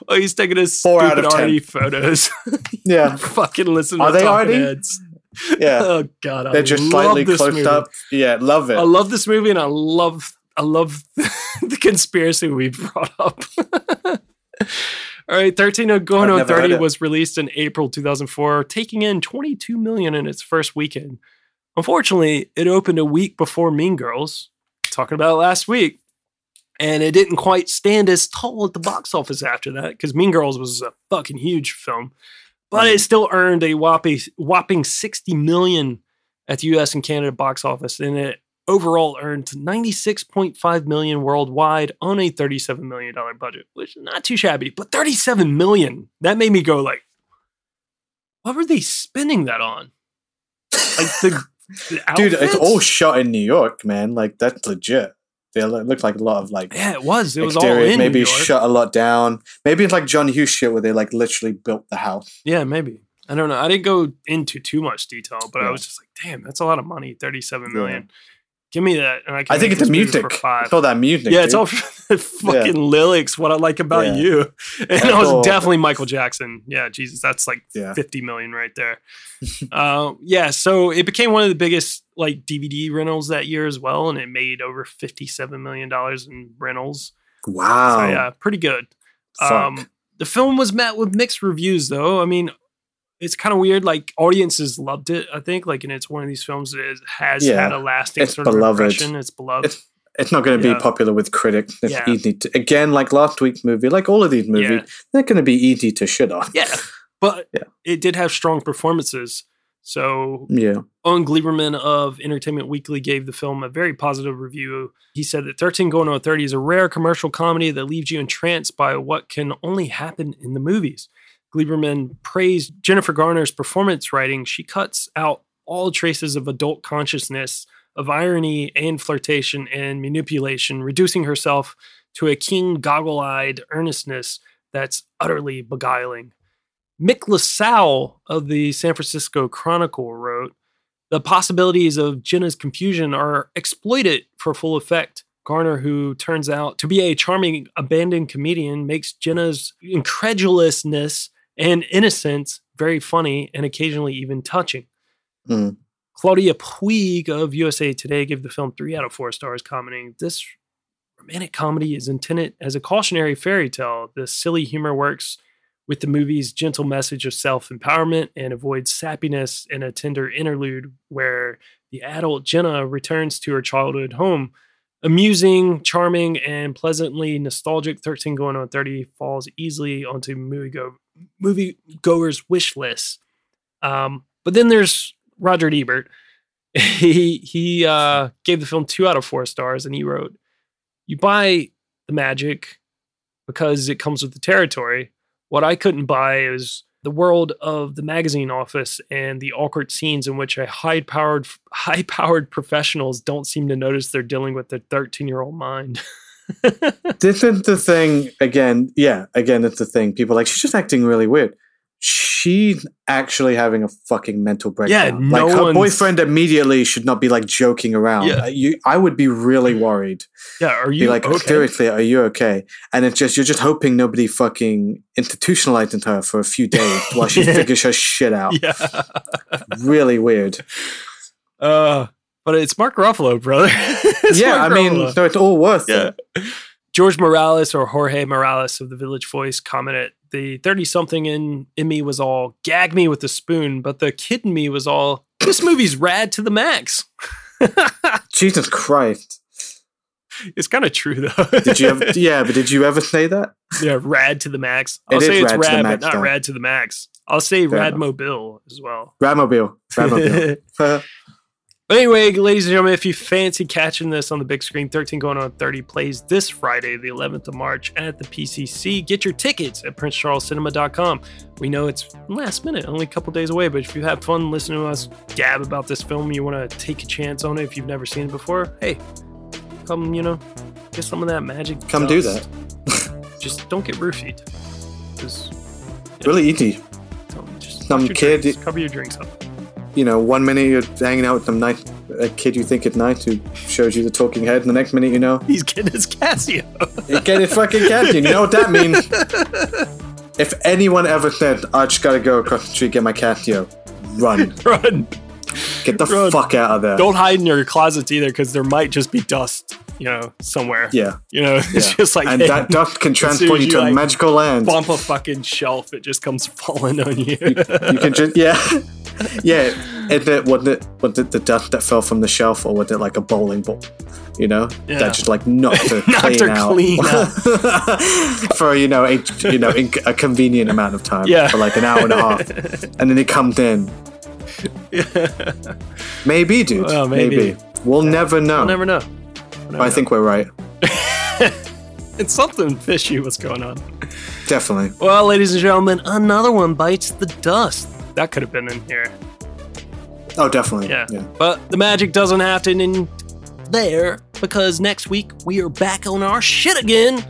oh, he's taking his Four out of ten. photos. <laughs> Yeah. fucking listen Are to they heads. Yeah. Oh god, I They're just slightly this close movie. up. Yeah, love it. I love this movie, and I love I love <laughs> the conspiracy we brought up. <laughs> All right, 13 going I've on 30 was released in April 2004, taking in 22 million in its first weekend. Unfortunately, it opened a week before Mean Girls, talking about it last week, and it didn't quite stand as tall at the box office after that because Mean Girls was a fucking huge film, but it still earned a whopping whopping 60 million at the U.S. and Canada box office, and it overall earned 96.5 million worldwide on a 37 million dollar budget, which is not too shabby. But 37 million that made me go like, what were they spending that on? Like the, the <laughs> Dude, it's all shot in New York, man. Like that's legit. They looked like a lot of like yeah, it was. It was all in maybe New York. shut a lot down. Maybe it's like John Hughes shit where they like literally built the house. Yeah, maybe. I don't know. I didn't go into too much detail, but I was just like, damn, that's a lot of money. 37 Yeah. Give me that. And I, can I think it's movie music. It's all that music. yeah, it's all <laughs> fucking lyrics. What I like about Yeah. you, <laughs> and That's I was definitely Michael Jackson. Yeah, Jesus, that's like Yeah. fifty million right there. <laughs> uh, yeah, so it became one of the biggest like DVD rentals that year as well, and it made over fifty-seven million dollars in rentals. Wow. So yeah, pretty good. Um, the film was met with mixed reviews, though. I mean, it's kind of weird. Like audiences loved it. I think, like, and it's one of these films that has Yeah, had a lasting it's sort beloved. of impression. It's beloved. It's it's not going to Yeah. be popular with critics. It's Yeah. easy to again, like last week's movie, like all of these movies, Yeah. they're going to be easy to shit on. Yeah, but Yeah. it did have strong performances. So Yeah. Owen Gleiberman of Entertainment Weekly gave the film a very positive review. He said that 13 Going on 30 is a rare commercial comedy that leaves you entranced by what can only happen in the movies. Gleiberman praised Jennifer Garner's performance writing. She cuts out all traces of adult consciousness, of irony and flirtation and manipulation, reducing herself to a keen, goggle eyed earnestness that's utterly beguiling. Mick LaSalle of the San Francisco Chronicle wrote, the possibilities of Jenna's confusion are exploited for full effect. Garner, who turns out to be a charming abandoned comedian, makes Jenna's incredulousness and innocence very funny and occasionally even touching. Mm. Claudia Puig of USA Today gave the film three out of four stars, commenting, This romantic comedy is intended as a cautionary fairy tale. The silly humor works with the movie's gentle message of self empowerment and avoids sappiness in a tender interlude where the adult Jenna returns to her childhood home. Amusing, charming, and pleasantly nostalgic 13 going on 30 falls easily onto movie go- moviegoers' wish list. Um, but then there's Roger Ebert. <laughs> He he uh, gave the film two out of four stars, and he wrote, "You buy the magic because it comes with the territory. What I couldn't buy is the world of the magazine office and the awkward scenes in which a high-powered <laughs> high-powered professionals don't seem to notice they're dealing with a 13-year-old mind." <laughs> This is the thing again. Yeah, again, it's the thing. People like she's just acting really weird. She's actually having a fucking mental breakdown. no like her one's- boyfriend immediately should not be like joking around. Yeah. You, I would be really worried. yeah, are Be you like, okay? seriously, are you okay? And it's just you're just hoping nobody fucking institutionalizes her for a few days <laughs> while she Yeah. figures her shit out. Yeah. Really weird. <laughs> Uh, but it's Mark Ruffalo, brother. <laughs> Yeah, Mark I mean, Ruffalo. so it's all worth yeah. it. George Morales or Jorge Morales of the Village Voice commented, "The thirty-something in in me was all gag me with a spoon, but the kid in me was all this movie's rad to the max." <laughs> Jesus Christ. It's kind of true though. Did you ever? <laughs> yeah, but did you ever say that? yeah, rad to the max. I'll It say it's rad to the rad, max, but not though. rad to the max. I'll say Fair rad enough. mobile as well. Radmobile. Radmobile. <laughs> But anyway, ladies and gentlemen, if you fancy catching this on the big screen, 13 going on 30 plays this Friday, the 11th of March at the PCC. Get your tickets at princecharlescinema.com. We know it's last minute, only a couple days away, but if you have fun listening to us gab about this film, you want to take a chance on it if you've never seen it before, hey, come, you know, get some of that magic. Come do that. <laughs> Just don't get roofied. Just, really easy. just Some kid- drinks, cover your drinks up. You know, one minute you're hanging out with some nice a kid you think is nice who shows you the talking head, and the next minute you know He's getting his Casio. you get it fucking candy. You know what that means? <laughs> If anyone ever said, "I just gotta go across the street get my Casio," run. <laughs> Run. Get the Bro, fuck out of there. Don't hide in your closets either, because there might just be dust, you know, somewhere. Yeah. You know, <laughs> it's yeah. just like and hey, that <laughs> dust can transport you to a magical land. Bump a fucking shelf, it just comes <laughs> falling on you. You can just yeah, yeah. And it was it was it the dust that fell from the shelf, or was it like a bowling ball? You know, Yeah. that just like knocked her Knocked clean her out clean out. for you know a you know in, a convenient amount of time Yeah. for like an hour and a half, and then it comes in. Maybe, dude. Well, maybe. maybe. We'll never know. We'll never know. But I think we're right. <laughs> It's something fishy what's going on. Definitely. Well, ladies and gentlemen, another one bites the dust. That could have been in here. Oh, definitely. Yeah. yeah. But the magic doesn't happen in there because next week we are back on our shit again.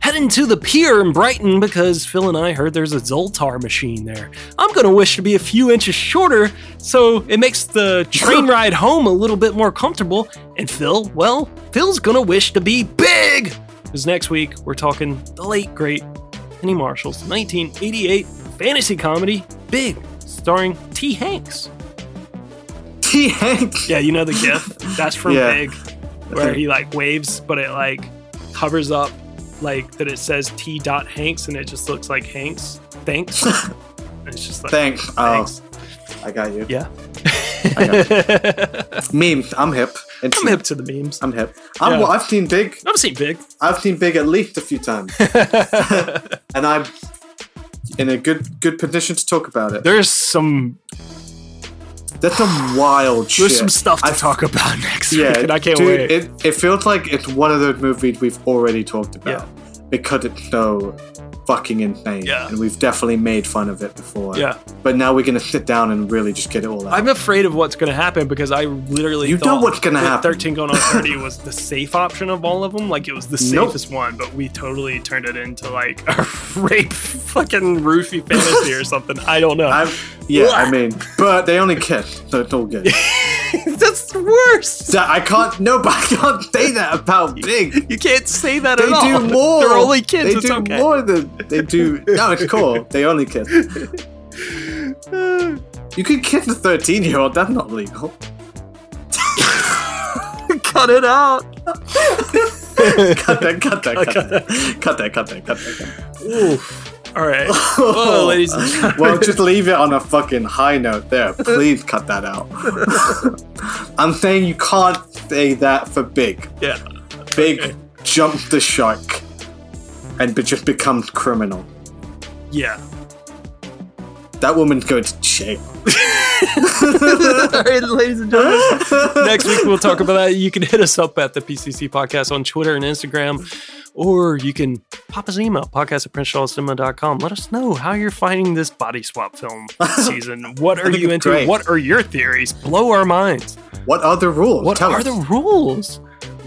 Heading to the pier in Brighton because Fil and I heard there's a Zoltar machine there. I'm gonna wish to be a few inches shorter so it makes the train <laughs> ride home a little bit more comfortable. And Fil, well, Fil's gonna wish to be big! Because next week we're talking the late great Penny Marshall's 1988 fantasy comedy Big, starring T. Hanks. <laughs> T. Hanks. Yeah, you know the GIF? That's from <laughs> Yeah. Big, where he like waves, but it like covers up like that it says T. Dot Hanks and it just looks like Hanks. Thanks. <laughs> It's just like Thanks. Oh. I got you. Yeah. <laughs> Memes. I'm hip. It's- I'm hip to the memes. I'm hip. I'm, Yeah. well, I've seen Big. I've seen Big. I've seen Big at least a few times, <laughs> and I'm in a good good position to talk about it. There's some That's some wild shit. there's some stuff to I- talk about <laughs> next Yeah, week, and I can't dude, wait. It, it feels like it's one of those movies we've already talked about because it's so fucking insane. Yeah. and we've definitely made fun of it before. Yeah. but now we're gonna sit down and really just get it all out. I'm afraid of what's going to happen because I literally You know what's gonna happen. 13 going on 30 was the safe option of all of them. Like it was the Nope. safest one, but we totally turned it into like <laughs> a rape fucking roofie fantasy or something. I don't know. I'm, yeah, I mean, but they only kiss, so it's all good. <laughs> That's the worst. That- I can't. No, but I can't say that about Big. You can't say that They at all. They <laughs> do more. They're only kids. They it's do okay. more than they do. No, it's cool. They only kiss. <laughs> You can kiss a thirteen-year-old. That's not legal. Cut it out. cut that. Cut that. Cut that. Cut that. Cut that. Cut that. Oof. All right. <laughs> Well, ladies and gentlemen. Well, just leave it on a fucking high note there. Please cut that out. <laughs> I'm saying you can't say that for Big. Yeah. Big jumps the shark and just becomes criminal. Yeah. That woman's going to jail. <laughs> All right, ladies and gentlemen. Next week we'll talk about that. You can hit us up at the PCC podcast on Twitter and Instagram, or you can pop us an email, podcast at princecharlescinema.com. Let us know how you're finding this body swap film <laughs> season. What are you into? great. What are your theories? Blow our minds. What are the rules? What Tell are us. the rules?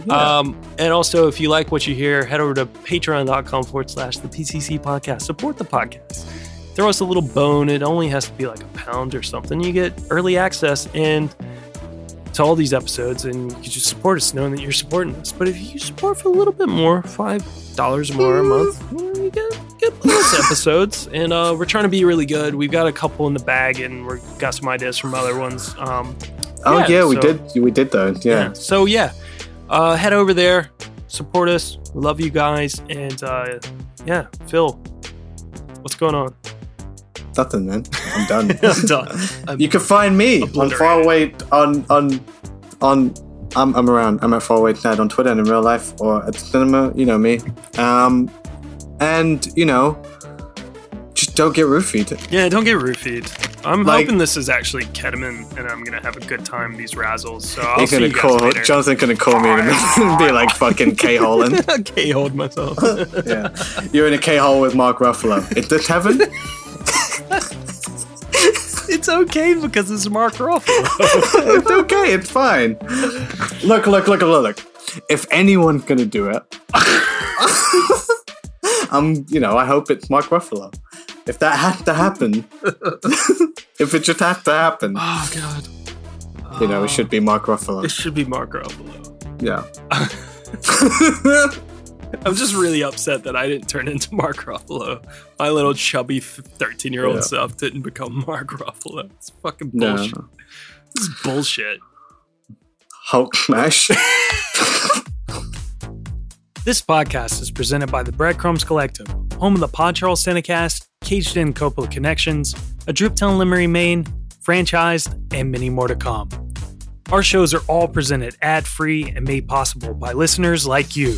Um, and also, if you like what you hear, head over to patreon.com forward slash the PCC podcast. Support the podcast. Throw us a little bone. It only has to be like a pound or something. You get early access and to all these episodes, and you can just support us knowing that you're supporting us. But if you support for a little bit more, five dollars more a month, you get get bonus episodes. <laughs> And uh, we're trying to be really good. We've got a couple in the bag, and we've got some ideas from other ones. Um, Oh yeah, we so- did. We did though. Yeah. so yeah, uh, head over there, support us. We love you guys, and uh, yeah, Fil, what's going on? Nothing, man. I'm done. <laughs> I'm done. I'm- <laughs> you can find me on Obliterated. Faraway on on on. I'm, I'm around. I'm at Faraway Tonight on Twitter and in real life or at the cinema. You know me. Um, and you know, just don't get roofied. yeah, don't get roofied. I'm Like- hoping this is actually ketamine, and I'm gonna have a good time these razzles. So I'll He's see gonna you guys call later. Jonathan. Gonna call me and <laughs> be like fucking K holing. okay, hold myself. Yeah, you're in a K hole with Mark Ruffalo. Is this heaven? <laughs> it's okay because it's Mark Ruffalo. <laughs> it's okay. It's fine. Look, look, look, look, look. If anyone's gonna do it, <laughs> I'm. You know, I hope it's Mark Ruffalo. If that had to happen, if it just has to happen, oh God, you know, it should be Mark Ruffalo. it should be Mark Ruffalo. Yeah. <laughs> I'm just really upset that I didn't turn into Mark Ruffalo. My little chubby 13 year old Yeah. self didn't become Mark Ruffalo. It's fucking No. bullshit. This is bullshit. Hulk smash. <laughs> This podcast is presented by the Breadcrumbs Collective, home of the Pod Charles Cinecast, Caged In Coppola Connections, A Driptown Limerick, Maine, Franchised, and many more to come. Our shows are all presented ad free and made possible by listeners like you.